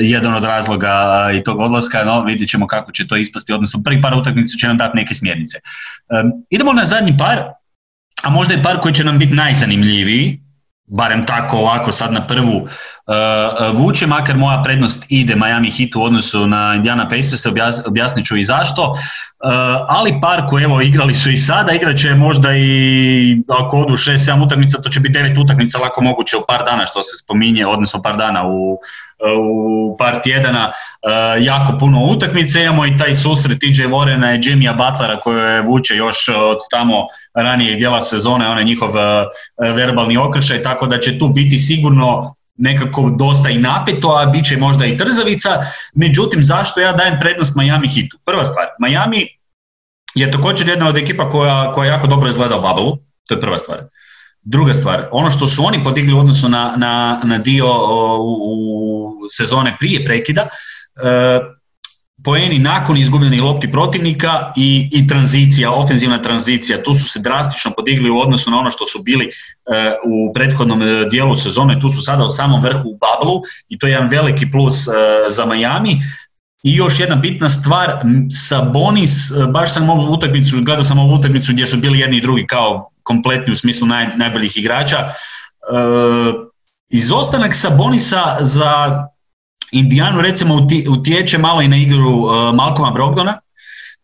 S1: jedan od razloga i tog odlaska, no vidjet ćemo kako će to ispasti, odnosno prvi par utakmica će nam dati neke smjernice. Um, idemo na zadnji par, a možda i par koji će nam biti najzanimljiviji, barem tako ovako sad na prvu uh, vuče, makar moja prednost ide Miami Heat u odnosu na Indiana Pacers, objasnit ću i zašto, uh, ali par koji evo igrali su i sada, igrat će možda i ako odu 6-7 utakmica, to će biti 9 utakmica lako moguće u par dana što se spominje, odnosno par dana u, u par tjedana uh, jako puno utakmice, imamo i taj susret TJ Warrena i Jimmya Butlera koje vuče još od tamo ranijeg dijela sezone, onaj njihov uh, verbalni okršaj, tako da će tu biti sigurno nekako dosta i napeto, a bit će možda i trzavica. Međutim, zašto ja dajem prednost Miami hitu? Prva stvar, Miami je također jedna od ekipa koja, koja jako dobro izgleda u bubble, to je prva stvar. Druga stvar, ono što su oni podigli u odnosu na, na, na dio u, sezone prije prekida, e, poeni nakon izgubljenih lopti protivnika i, i tranzicija, ofenzivna tranzicija, tu su se drastično podigli u odnosu na ono što su bili e, u prethodnom e, dijelu sezone, tu su sada u samom vrhu u bablu i to je jedan veliki plus e, za Miami. I još jedna bitna stvar, Sabonis, baš sam ovu utakmicu, gledao sam ovu utakmicu gdje su bili jedni i drugi kao kompletni u smislu naj, najboljih igrača. E, izostanak Sabonisa za Indijanu recimo utječe malo i na igru uh, Malcoma Brogdona,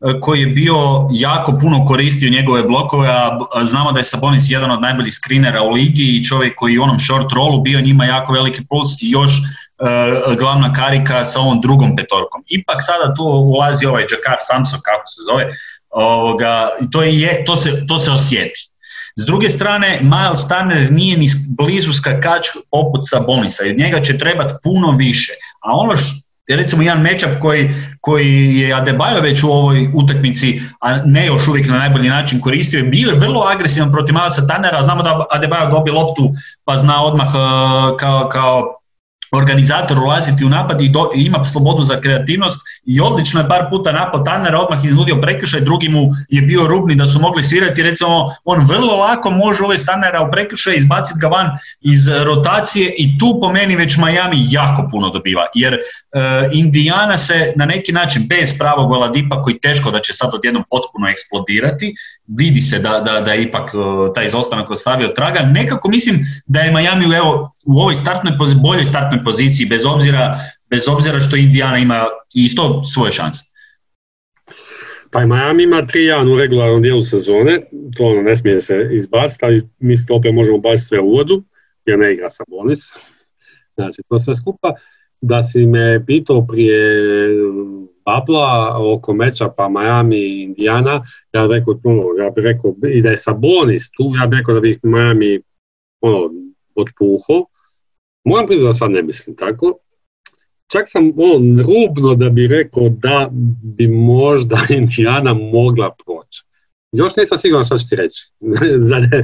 S1: uh, koji je bio jako puno koristio njegove blokove, a znamo da je Sabonis jedan od najboljih skrinera u ligi i čovjek koji u onom short rollu bio njima jako veliki plus i još uh, glavna karika sa ovom drugom petorkom. Ipak sada tu ulazi ovaj Jakar Samson, kako se zove, ovoga, to, je, to, se, to se osjeti. S druge strane, Miles Turner nije ni blizu skakač poput Sabonisa od njega će trebati puno više. A ono što recimo jedan matchup koji, koji je Adebayo već u ovoj utakmici, a ne još uvijek na najbolji način koristio, je bio vrlo agresivan protiv Milesa Turnera, znamo da Adebayo dobije loptu pa zna odmah uh, kao, kao organizator ulaziti u napad i, ima slobodu za kreativnost i odlično je par puta napad Tannera, odmah iznudio prekršaj, drugi mu je bio rubni da su mogli svirati, recimo on vrlo lako može ove Tannera u prekršaj, izbaciti ga van iz rotacije i tu po meni već Miami jako puno dobiva, jer uh, Indiana se na neki način bez pravog Oladipa koji teško da će sad odjednom potpuno eksplodirati, vidi se da, da, da je ipak uh, taj izostanak ostavio traga, nekako mislim da je Miami evo, u ovoj startnoj, boljoj startnoj poziciji, bez obzira, bez obzira što Indiana ima isto svoje šanse.
S2: Pa i Miami ima 3-1 u regularnom dijelu sezone, to ono ne smije se izbaciti, ali mi opet možemo baciti sve u vodu, jer ne igra sa Bonis. Znači, to sve skupa. Da si me pitao prije babla oko meča pa Miami i Indiana, ja bih rekao, ono, ja bih rekao i da je Sabonis tu, ja bih rekao da bi Miami ono, otpuho, Moram priznati da sad ne mislim tako. Čak sam on rubno da bi rekao da bi možda Indiana mogla proći. Još nisam siguran što ću ti reći. Za ne,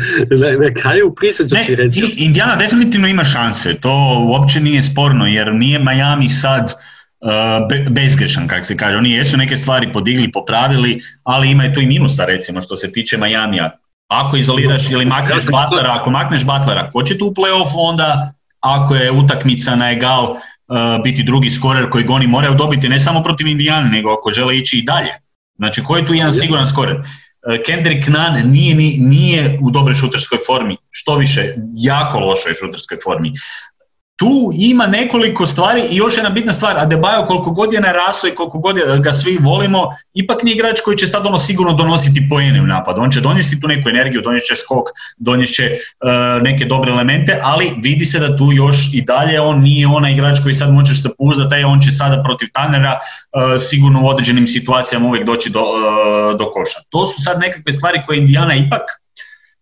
S2: ne, kraju priče ću ti reći.
S1: Indiana definitivno ima šanse, to uopće nije sporno, jer nije Miami sad uh, bezgrešan, kako se kaže. Oni jesu neke stvari podigli, popravili, ali ima tu i minusa, recimo, što se tiče Majamija. Ako izoliraš ili makneš Butlera, ako makneš Butlera, ko će tu u play-off onda ako je utakmica na egal uh, biti drugi skorer koji goni moraju dobiti ne samo protiv Indijana, nego ako žele ići i dalje. Znači, ko je tu jedan siguran skorer? Uh, Kendrick Nunn nije, nije u dobroj šuterskoj formi, što više, jako lošoj šuterskoj formi. Tu ima nekoliko stvari i još jedna bitna stvar, Adebayo koliko god je narasao i koliko god ga svi volimo, ipak nije igrač koji će sad ono sigurno donositi poene u napadu. On će donijeti tu neku energiju, donijet će skok, donijet će e, neke dobre elemente, ali vidi se da tu još i dalje on nije onaj igrač koji sad možeš se pouzdati, on će sada protiv Tanera e, sigurno u određenim situacijama uvijek doći do, do koša. To su sad nekakve stvari koje Indiana ipak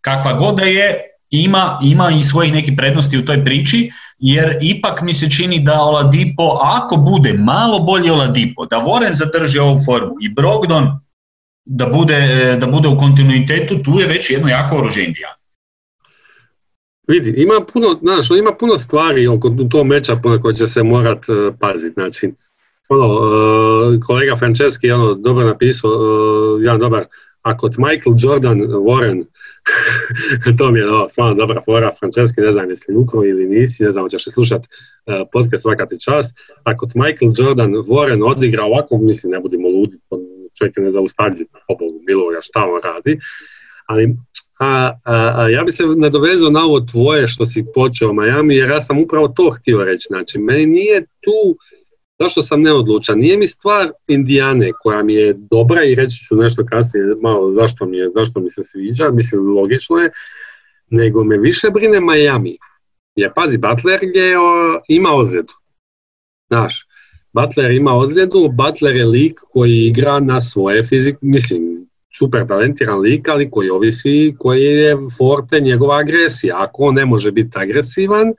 S1: kakva god da je, ima, ima i svojih nekih prednosti u toj priči, jer ipak mi se čini da Oladipo, ako bude malo bolji Oladipo, da Voren zadrži ovu formu i Brogdon da bude, da bude u kontinuitetu, tu je već jedno jako oružje Indijana.
S2: Vidi, ima puno, znaš, ima puno stvari oko tog meča na koje će se morat uh, paziti. Znači, ono, uh, kolega Franceschi je ono, dobro napisao, uh, jedan dobar, ako Michael Jordan, Warren, to mi je no, stvarno dobra fora, Franceschi, ne znam jesi lukro ili nisi, ne znam, ćeš se slušat uh, podcast svaka ti čast. Ako Michael Jordan Warren odigra ovako, mislim, ne budimo ludi, čovjek je nezaustavljiv, pobogu miloga, šta on radi, ali a, a, ja bi se nadovezao na ovo tvoje što si počeo Miami, jer ja sam upravo to htio reći. Znači, meni nije tu, zašto sam neodlučan, nije mi stvar Indijane koja mi je dobra i reći ću nešto kasnije malo zašto mi, je, zašto mi se sviđa, mislim logično je, nego me više brine Miami. Jer pazi, Butler je o, ima ozljedu. Znaš, Butler ima ozljedu, Butler je lik koji igra na svoje fizik, mislim, super talentiran lik, ali koji ovisi, koji je forte njegova agresija. Ako on ne može biti agresivan,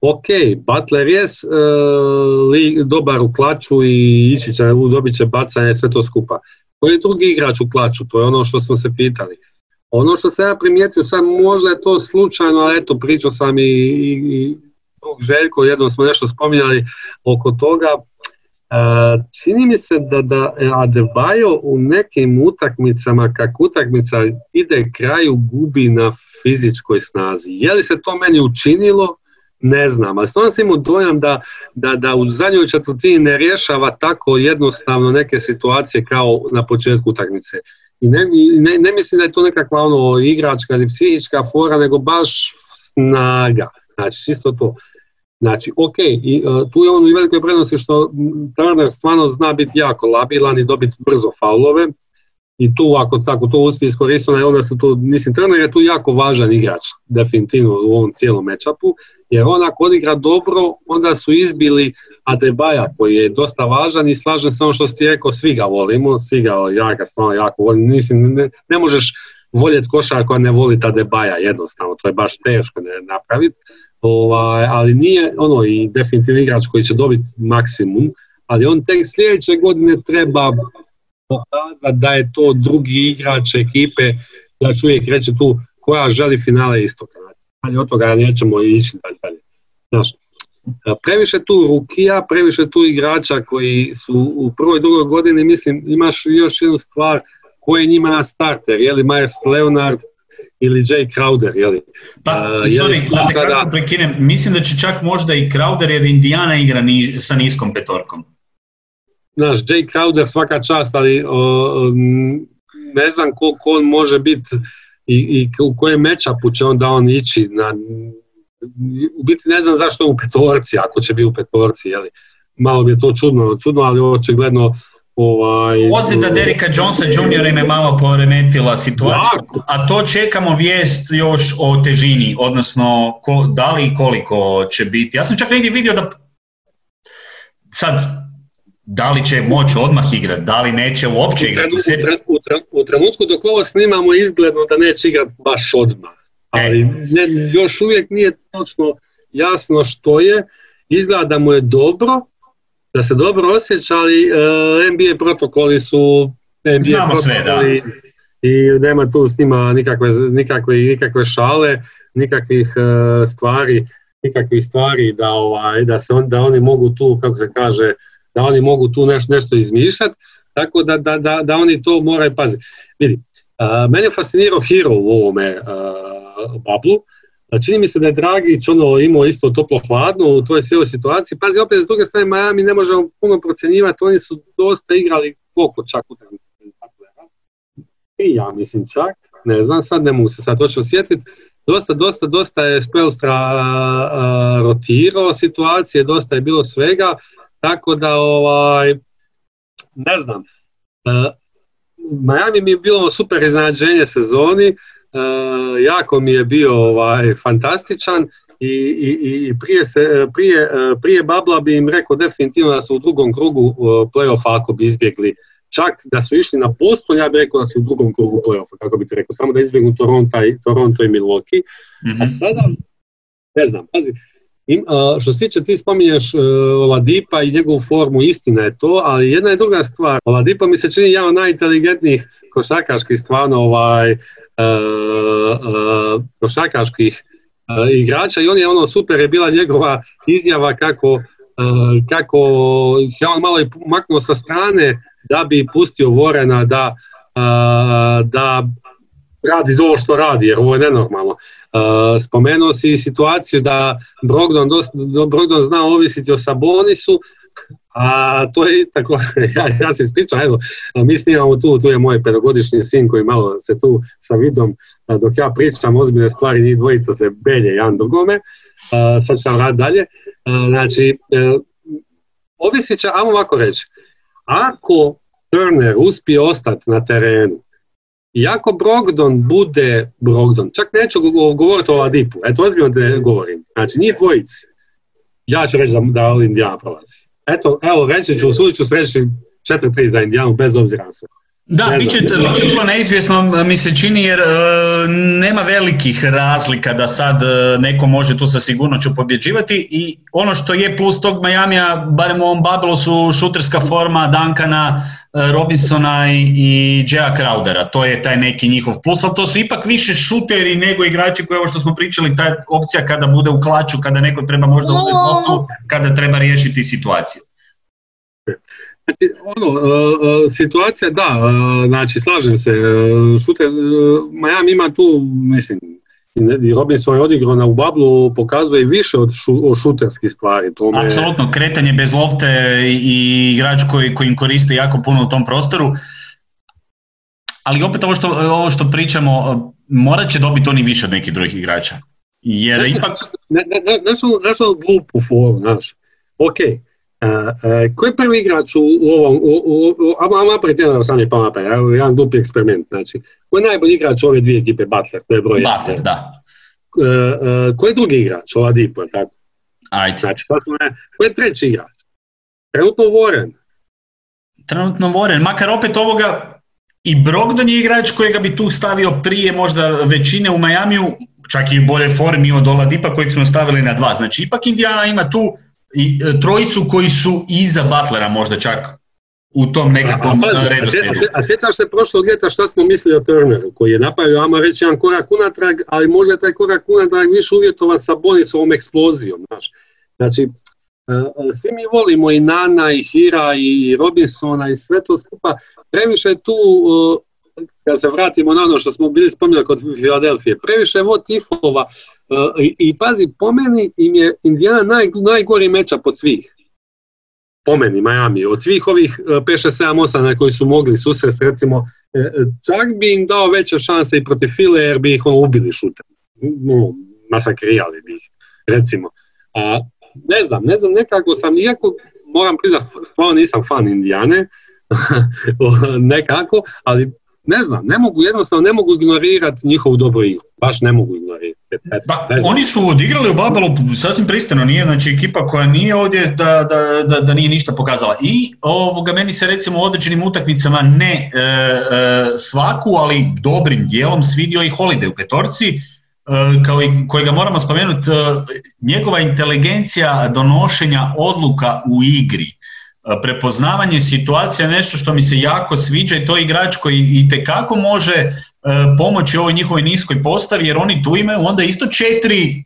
S2: ok, Butler je uh, dobar u klaču i ići će, dobit će bacanje, sve to skupa. Koji je drugi igrač u klaču? To je ono što smo se pitali. Ono što se ja primijetio, sad možda je to slučajno, ali eto, pričao sam i, i, i Željko, jednom smo nešto spominjali oko toga, Čini mi se da, da Adebayo u nekim utakmicama, kako utakmica ide kraju, gubi na fizičkoj snazi. Je li se to meni učinilo? Ne znam, ali stvarno sam imao dojam da, da, da u zadnjoj četvrtini ne rješava tako jednostavno neke situacije kao na početku utakmice. I ne, ne, ne mislim da je to nekakva ono igračka ili psihička fora, nego baš snaga. Znači, čisto to. Znači, ok, i, uh, tu je on u velikoj prednosti što trener stvarno zna biti jako labilan i dobiti brzo faulove i tu ako tako to uspije iskoristiti, onda su tu, mislim, trener je tu jako važan igrač, definitivno u ovom cijelom matchupu, jer on ako odigra dobro, onda su izbili Adebaja koji je dosta važan i slažem se ono što si rekao, svi ga volimo, svi ga, ja ga stvarno jako volim, mislim, ne, ne možeš voljeti košara koja ne voli Adebaja, jednostavno, to je baš teško ne napraviti, Ovaj, ali nije ono i definitivno igrač koji će dobiti maksimum, ali on tek sljedeće godine treba pokazati da je to drugi igrač ekipe, da ću uvijek reći tu koja želi finale istoka. Ali od toga nećemo ići dalje. Znaš, previše tu rukija, previše tu igrača koji su u prvoj drugoj godini, mislim, imaš još jednu stvar, ko je njima na starter, je li Myers Leonard, ili Jay Crowder, li?
S1: Pa, uh, sorry, da te kratko prekinem, mislim da će čak možda i Crowder jer Indiana igra ni, sa niskom petorkom.
S2: Znaš, Jay Crowder svaka čast, ali uh, ne znam koliko on može biti i, i u kojem mečapu će onda on ići na, u biti ne znam zašto u petorci, ako će biti u petorci, jeli. Malo mi je to čudno, čudno, ali očigledno Ovaj,
S1: da Derika Jonesa Jr. im je malo poremetila situaciju, a to čekamo vijest još o težini, odnosno ko, da li i koliko će biti. Ja sam čak negdje vidio da sad, da li će moći odmah igrati, da li neće uopće igrati.
S2: U, u, trenutku dok ovo snimamo izgledno da neće igrati baš odmah, ali e. ne, još uvijek nije točno jasno što je, izgleda da mu je dobro, da se dobro osjeća, ali e, NBA protokoli su NBA
S1: Znamo protokoli sve,
S2: da. i nema tu s njima nikakve, nikakve, nikakve šale, nikakvih uh, stvari, nikakvih stvari da ovaj da se on, da oni mogu tu kako se kaže da oni mogu tu neš, nešto izmišljati tako da, da, da, da oni to moraju paziti. Vidi, uh, mene je fascinirao Hero u ovome bablu, Čini mi se da je Dragić ono imao isto toplo hladno u toj cijeloj situaciji. Pazi, opet s druge strane Miami ne možemo puno procjenjivati, oni su dosta igrali koliko čak bez I ja mislim čak, ne znam sad, ne mogu se sad točno sjetiti, dosta, dosta, dosta je Spelstra rotirao situacije, dosta je bilo svega, tako da ovaj, ne znam, Miami mi je bilo super iznenađenje sezoni, jako mi je bio ovaj, fantastičan i, i, i prije, se, prije, prije Babla bi im rekao definitivno da su u drugom krugu playoff ako bi izbjegli čak da su išli na Boston, ja bih rekao da su u drugom krugu playoffa, kako bi ti rekao, samo da izbjegnu Toronto i, Toronto i Milwaukee. A mhm. sada, ne znam, pazi, im, što se tiče, ti spominješ uh, Ladipa i njegovu formu, istina je to, ali jedna je druga stvar. Ladipa mi se čini jedan od najinteligentnijih košarkaških stvarno ovaj, uh, uh, košarkaških igrača i on je ono super je bila njegova izjava kako kako se on malo i maknuo sa strane da bi pustio Vorena da, da radi to što radi, jer ovo je nenormalno. Spomenuo si situaciju da Brogdon, Brogdon zna ovisiti o Sabonisu, a to je tako, ja, se ispričam, evo, mi snimamo tu, tu je moj pedagodični sin koji malo se tu sa vidom, dok ja pričam ozbiljne stvari, njih dvojica se belje jedan drugome, sad ću vam raditi dalje. Znači, e, ovisit će, ajmo ovako reći, ako Turner uspije ostati na terenu i ako Brogdon bude Brogdon, čak neću govoriti o Ladipu, eto ozbiljno te govorim, znači njih dvojici, ja ću reći da, da Indiana prolazi. Eto, evo, reći ću, sudit ću sreći 4-3 za Indijanu, bez obzira na sve.
S1: Da, bit će, to neizvjesno mi se čini jer e, nema velikih razlika da sad e, neko može tu sa sigurnoću pobjeđivati i ono što je plus tog Majamija, barem u ovom Babelu su šuterska forma Dankana, e, Robinsona i, i Jaya Crowdera, to je taj neki njihov plus, ali to su ipak više šuteri nego igrači koji ovo što smo pričali, ta opcija kada bude u klaču, kada neko treba možda uzeti loptu, kada treba riješiti situaciju.
S2: Znači, ono, e, e, situacija da, e, znači slažem se, šuter, Miami ima tu, mislim, i Robinson je odigrao na u Bablu, pokazuje više od, šu, šuterskih stvari.
S1: To me... Apsolutno, kretanje bez lopte i igrač koji, koji im koriste jako puno u tom prostoru. Ali opet ovo što, ovo što pričamo, morat će dobiti oni više od nekih drugih igrača. Jer
S2: znaš,
S1: ipak...
S2: Znaš glupu foru, znaš, ok, Uh, ko je prvi igrač u, u ovom, u, u, u, jedan sam je naprijed, jedan glupi eksperiment, znači, ko je najbolji igrač ove dvije ekipe, Butler, to je broj
S1: Butler, da.
S2: Uh, ko je drugi igrač, ova Dipo, tako?
S1: Ajde.
S2: Znači, sad smo, ko je treći igrač? Trenutno Warren.
S1: Trenutno Warren, makar opet ovoga, i Brogdon je igrač kojega bi tu stavio prije možda većine u Majamiju, čak i u boljoj formi od Oladipa kojeg smo stavili na dva. Znači, ipak Indiana ima tu i e, trojicu koji su iza Butlera možda čak u tom nekakvom redu
S2: A sjećaš se prošlog ljeta šta smo mislili o Turneru, koji je napravio, ama reći, jedan korak unatrag, ali možda je taj korak unatrag više uvjetovan sa Bonisovom eksplozijom. Znaš. Znači, e, e, svi mi volimo i Nana, i Hira, i Robinsona, i sve to skupa. Previše tu, kad se vratimo na ono što smo bili spominjali kod Filadelfije, previše je tifova i, i pazi, po meni im je Indiana naj, najgori meča pod svih. Po meni, Miami. Od svih ovih 5, 6, 7, 8 na koji su mogli susrest, recimo, e, e, čak bi im dao veće šanse i protiv File jer bi ih ono ubili šutem. No, masakrijali bi ih, recimo. A, ne znam, ne znam, nekako sam, iako moram priznati, stvarno nisam fan Indijane, nekako, ali ne znam, ne mogu, jednostavno ne mogu ignorirati njihovu dobru igru. Baš ne mogu ignorirati.
S1: Oni su odigrali u Babelu sasvim pristano, nije znači ekipa koja nije ovdje da, da, da, da nije ništa pokazala. I ovoga, meni se recimo u određenim utakmicama ne e, e, svaku, ali dobrim dijelom svidio i Holiday u petorci, e, kao i kojega moramo spomenuti, njegova inteligencija donošenja odluka u igri, prepoznavanje situacija je nešto što mi se jako sviđa i to je igrač koji i tekako može E, pomoći ovoj njihovoj niskoj postavi jer oni tu imaju onda isto četiri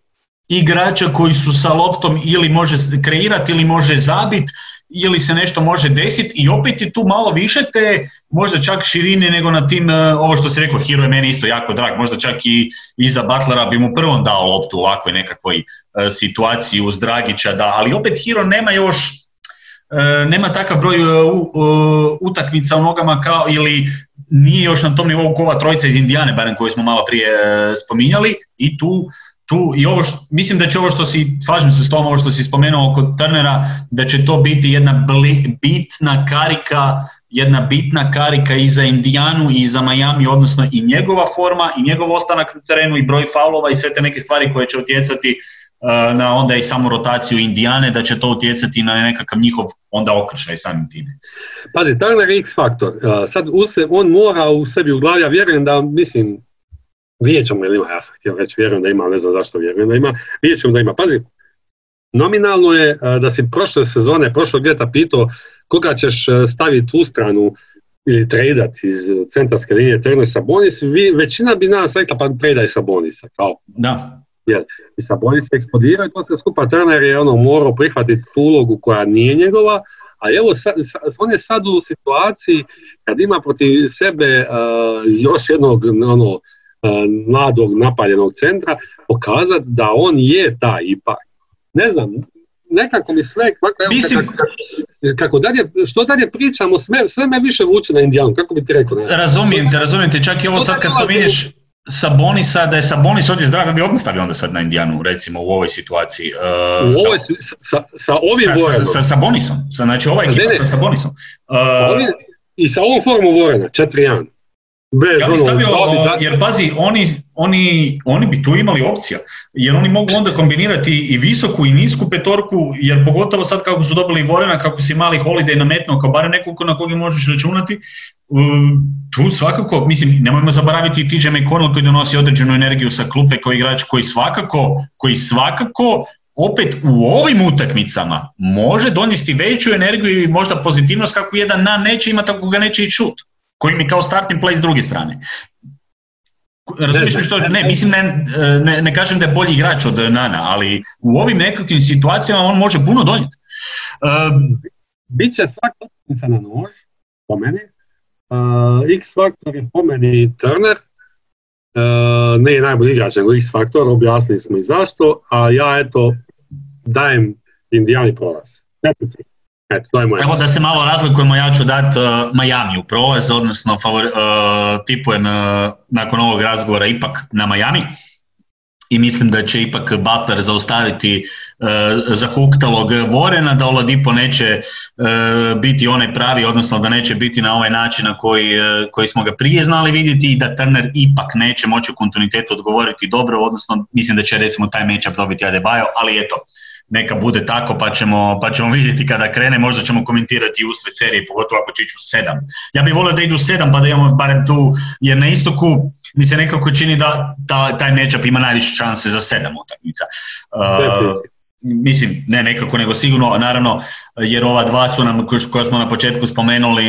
S1: igrača koji su sa loptom ili može kreirati ili može zabiti ili se nešto može desiti i opet je tu malo više te možda čak širine nego na tim, e, ovo što si rekao, Hiro je meni isto jako drag, možda čak i iza Butlera bi mu prvom dao loptu u ovakvoj nekakvoj e, situaciji uz Dragića, da, ali opet Hiro nema još nema takav broj utakmica u nogama kao ili nije još na tom nivou kova trojica iz Indijane, barem koju smo malo prije spominjali. I tu tu i ovo što, mislim da će ovo što si, slažem se s tom, ovo što si spomenuo oko Turnera, da će to biti jedna bitna karika, jedna bitna karika i za Indijanu i za Miami, odnosno i njegova forma i njegov ostanak na terenu i broj faulova i sve te neke stvari koje će utjecati na onda i samu rotaciju Indijane, da će to utjecati na nekakav njihov onda okršaj samim time.
S2: Pazi, Turner je X faktor. Uh, sad on mora u sebi u glavi, ja vjerujem da, mislim, ćemo ili ima, ja sam htio reći, vjerujem da ima, ne znam zašto vjerujem da ima, ćemo da ima. Pazi, nominalno je e, da si prošle sezone, prošlog ljeta pitao koga ćeš staviti u stranu ili tradat iz centarske linije Turner Sabonis, vi, većina bi nas rekla pa tradaj Sabonisa. Kao.
S1: Da.
S2: Jer i Sabonis eksplodirao i to se skupa Turner je ono morao prihvatiti tu ulogu koja nije njegova, a evo sa, on je sad u situaciji kad ima protiv sebe uh, još jednog ono, E, mladog napaljenog centra, pokazati da on je taj ipak. Ne znam, nekako mi sve, kako, Mislim, kako, kako dalje, što dalje pričamo, sve, sve me više vuče na Indijanu, kako bi ti rekao?
S1: Ne? Razumijem te, razumijem te, čak i ovo sad kad spominješ Sabonisa, da je Sabonis ovdje zdrav, bi odmah stavio onda sad na Indijanu, recimo u ovoj situaciji.
S2: Uh, u ovoj, sa, sa ovim
S1: sa, sa, Sabonisom, sa, znači ova ekipa sa Sabonisom. Uh,
S2: ovim, I sa ovom formom Vorena, 4-1.
S1: Bez ja bi ono, stavio, jer pazi, oni, oni, oni bi tu imali opcija, jer oni mogu onda kombinirati i visoku i nisku petorku, jer pogotovo sad kako su dobili Vorena, kako si mali holiday nametnuo kao barem nekog na koga možeš računati, tu svakako, mislim, nemojmo zaboraviti i TJ McConnell koji donosi određenu energiju sa klupe koji igrač koji svakako, koji svakako opet u ovim utakmicama može donijeti veću energiju i možda pozitivnost kako jedan na neće imati ako ga neće i šut koji mi kao starting play s druge strane. Razumiješ što, ne, mislim ne, ne, ne, kažem da je bolji igrač od Nana, ali u ovim nekakvim situacijama on može puno donijeti.
S2: Uh, Biće svaka utakmica na nož, po meni. Uh, X faktor je po meni Turner, uh, ne je najbolji igrač, nego X faktor, objasnili smo i zašto, a ja eto dajem Indijani prolaz. Eto,
S1: Evo da se malo razlikujemo, ja ću dati uh, Miami u prolaz, odnosno favori, uh, tipujem nakon ovog razgovora ipak na Miami i mislim da će ipak Butler zaustaviti uh, zahuktalog Vorena, da Oladipo neće uh, biti onaj pravi, odnosno da neće biti na ovaj način na koji, uh, koji smo ga prije znali vidjeti i da Turner ipak neće moći u kontinuitetu odgovoriti dobro, odnosno mislim da će recimo taj matchup dobiti Adebayo, ali eto, neka bude tako pa ćemo, pa ćemo vidjeti kada krene, možda ćemo komentirati usred serije, pogotovo ako će u sedam. Ja bih volio da idu u sedam pa da imamo barem tu, jer na istoku mi se nekako čini da ta, taj matchup ima najviše šanse za sedam utakmica. Uh, mislim, ne nekako, nego sigurno, naravno, jer ova dva su nam, koja smo na početku spomenuli,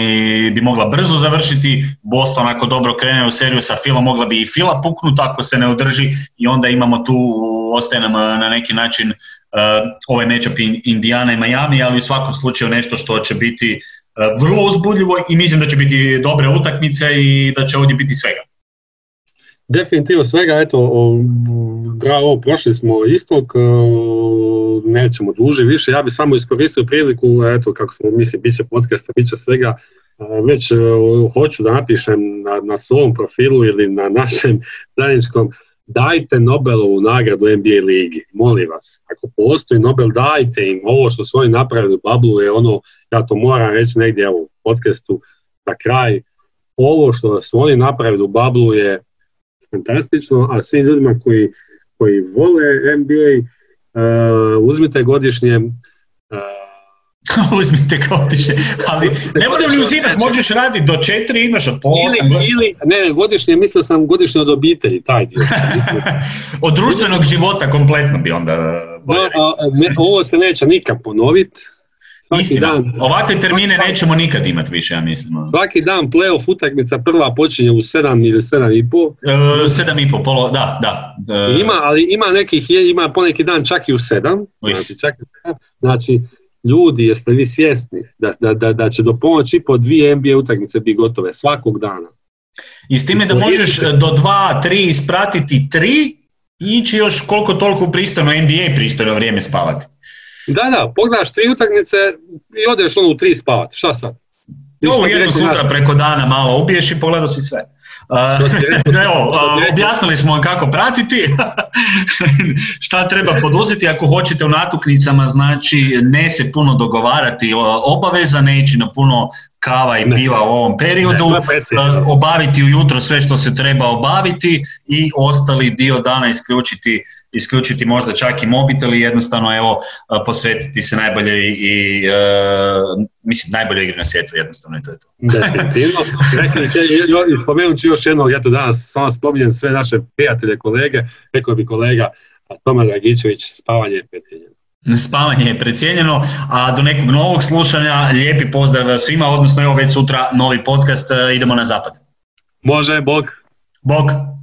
S1: bi mogla brzo završiti, Boston ako dobro krene u seriju sa Fila, mogla bi i Fila puknuti ako se ne održi. I onda imamo tu, ostaje nam na neki način uh, ovaj matchup Indiana i Miami, ali u svakom slučaju nešto što će biti uh, vrlo uzbudljivo i mislim da će biti dobre utakmice i da će ovdje biti svega.
S2: Definitivno svega, eto, bravo, prošli smo istog, e, nećemo duže više, ja bih samo iskoristio priliku, eto, kako smo, mislim, bit će podcasta, bit će svega, već hoću da napišem na, na svom profilu ili na našem zajedničkom dajte Nobelovu nagradu NBA ligi, molim vas. Ako postoji Nobel, dajte im. Ovo što su oni napravili u Bablu je ono, ja to moram reći negdje u podcastu, na kraj, ovo što su oni napravili u Bablu je fantastično, a svim ljudima koji, koji vole NBA, uzmite godišnje uh,
S1: uzmite godišnje, ali ne moram li uzimati, možeš raditi do četiri, imaš od pola
S2: ili, ili, ne, godišnje, mislio sam godišnje od obitelji, taj dio.
S1: od društvenog života kompletno bi onda...
S2: No, a, ne, ovo se neće nikad ponoviti,
S1: Istina, dan, ovakve termine nećemo nikad imati više, ja mislim.
S2: Svaki dan playoff utakmica prva počinje u 7 ili 7 i pol.
S1: E, 7 i pol, polo, da, da.
S2: E, ima, ali ima nekih, ima poneki dan čak i u 7. Znači, čak, znači, ljudi, jeste vi svjesni da, da, da, da će do pomoći po dvije NBA utakmice biti gotove svakog dana?
S1: I s time da možeš do dva, tri ispratiti tri i ići još koliko toliko pristojno NBA pristojno vrijeme spavati.
S2: Da, da, pogledaš tri utakmice i odeš ono u tri spavati, šta sad?
S1: Ovo jedno sutra preko dana malo ubiješ i pogledao si sve. Evo, objasnili smo vam kako pratiti, šta treba poduzeti ako hoćete u natuknicama, znači ne se puno dogovarati obaveza, ne ići na puno kava i piva u ovom periodu, obaviti ujutro sve što se treba obaviti i ostali dio dana isključiti, isključiti možda čak i mobitel i jednostavno evo posvetiti se najbolje i mislim najbolje igre na svijetu jednostavno i to je to.
S2: Definitivno. spomenut ću još jednog, ja to danas samo spominjem sve naše prijatelje, kolege, rekao bi kolega Toma Dragičević, spavanje je.
S1: Spavanje je precijenjeno, a do nekog novog slušanja lijepi pozdrav svima, odnosno evo već sutra novi podcast, idemo na zapad.
S2: Može, bog.
S1: Bog.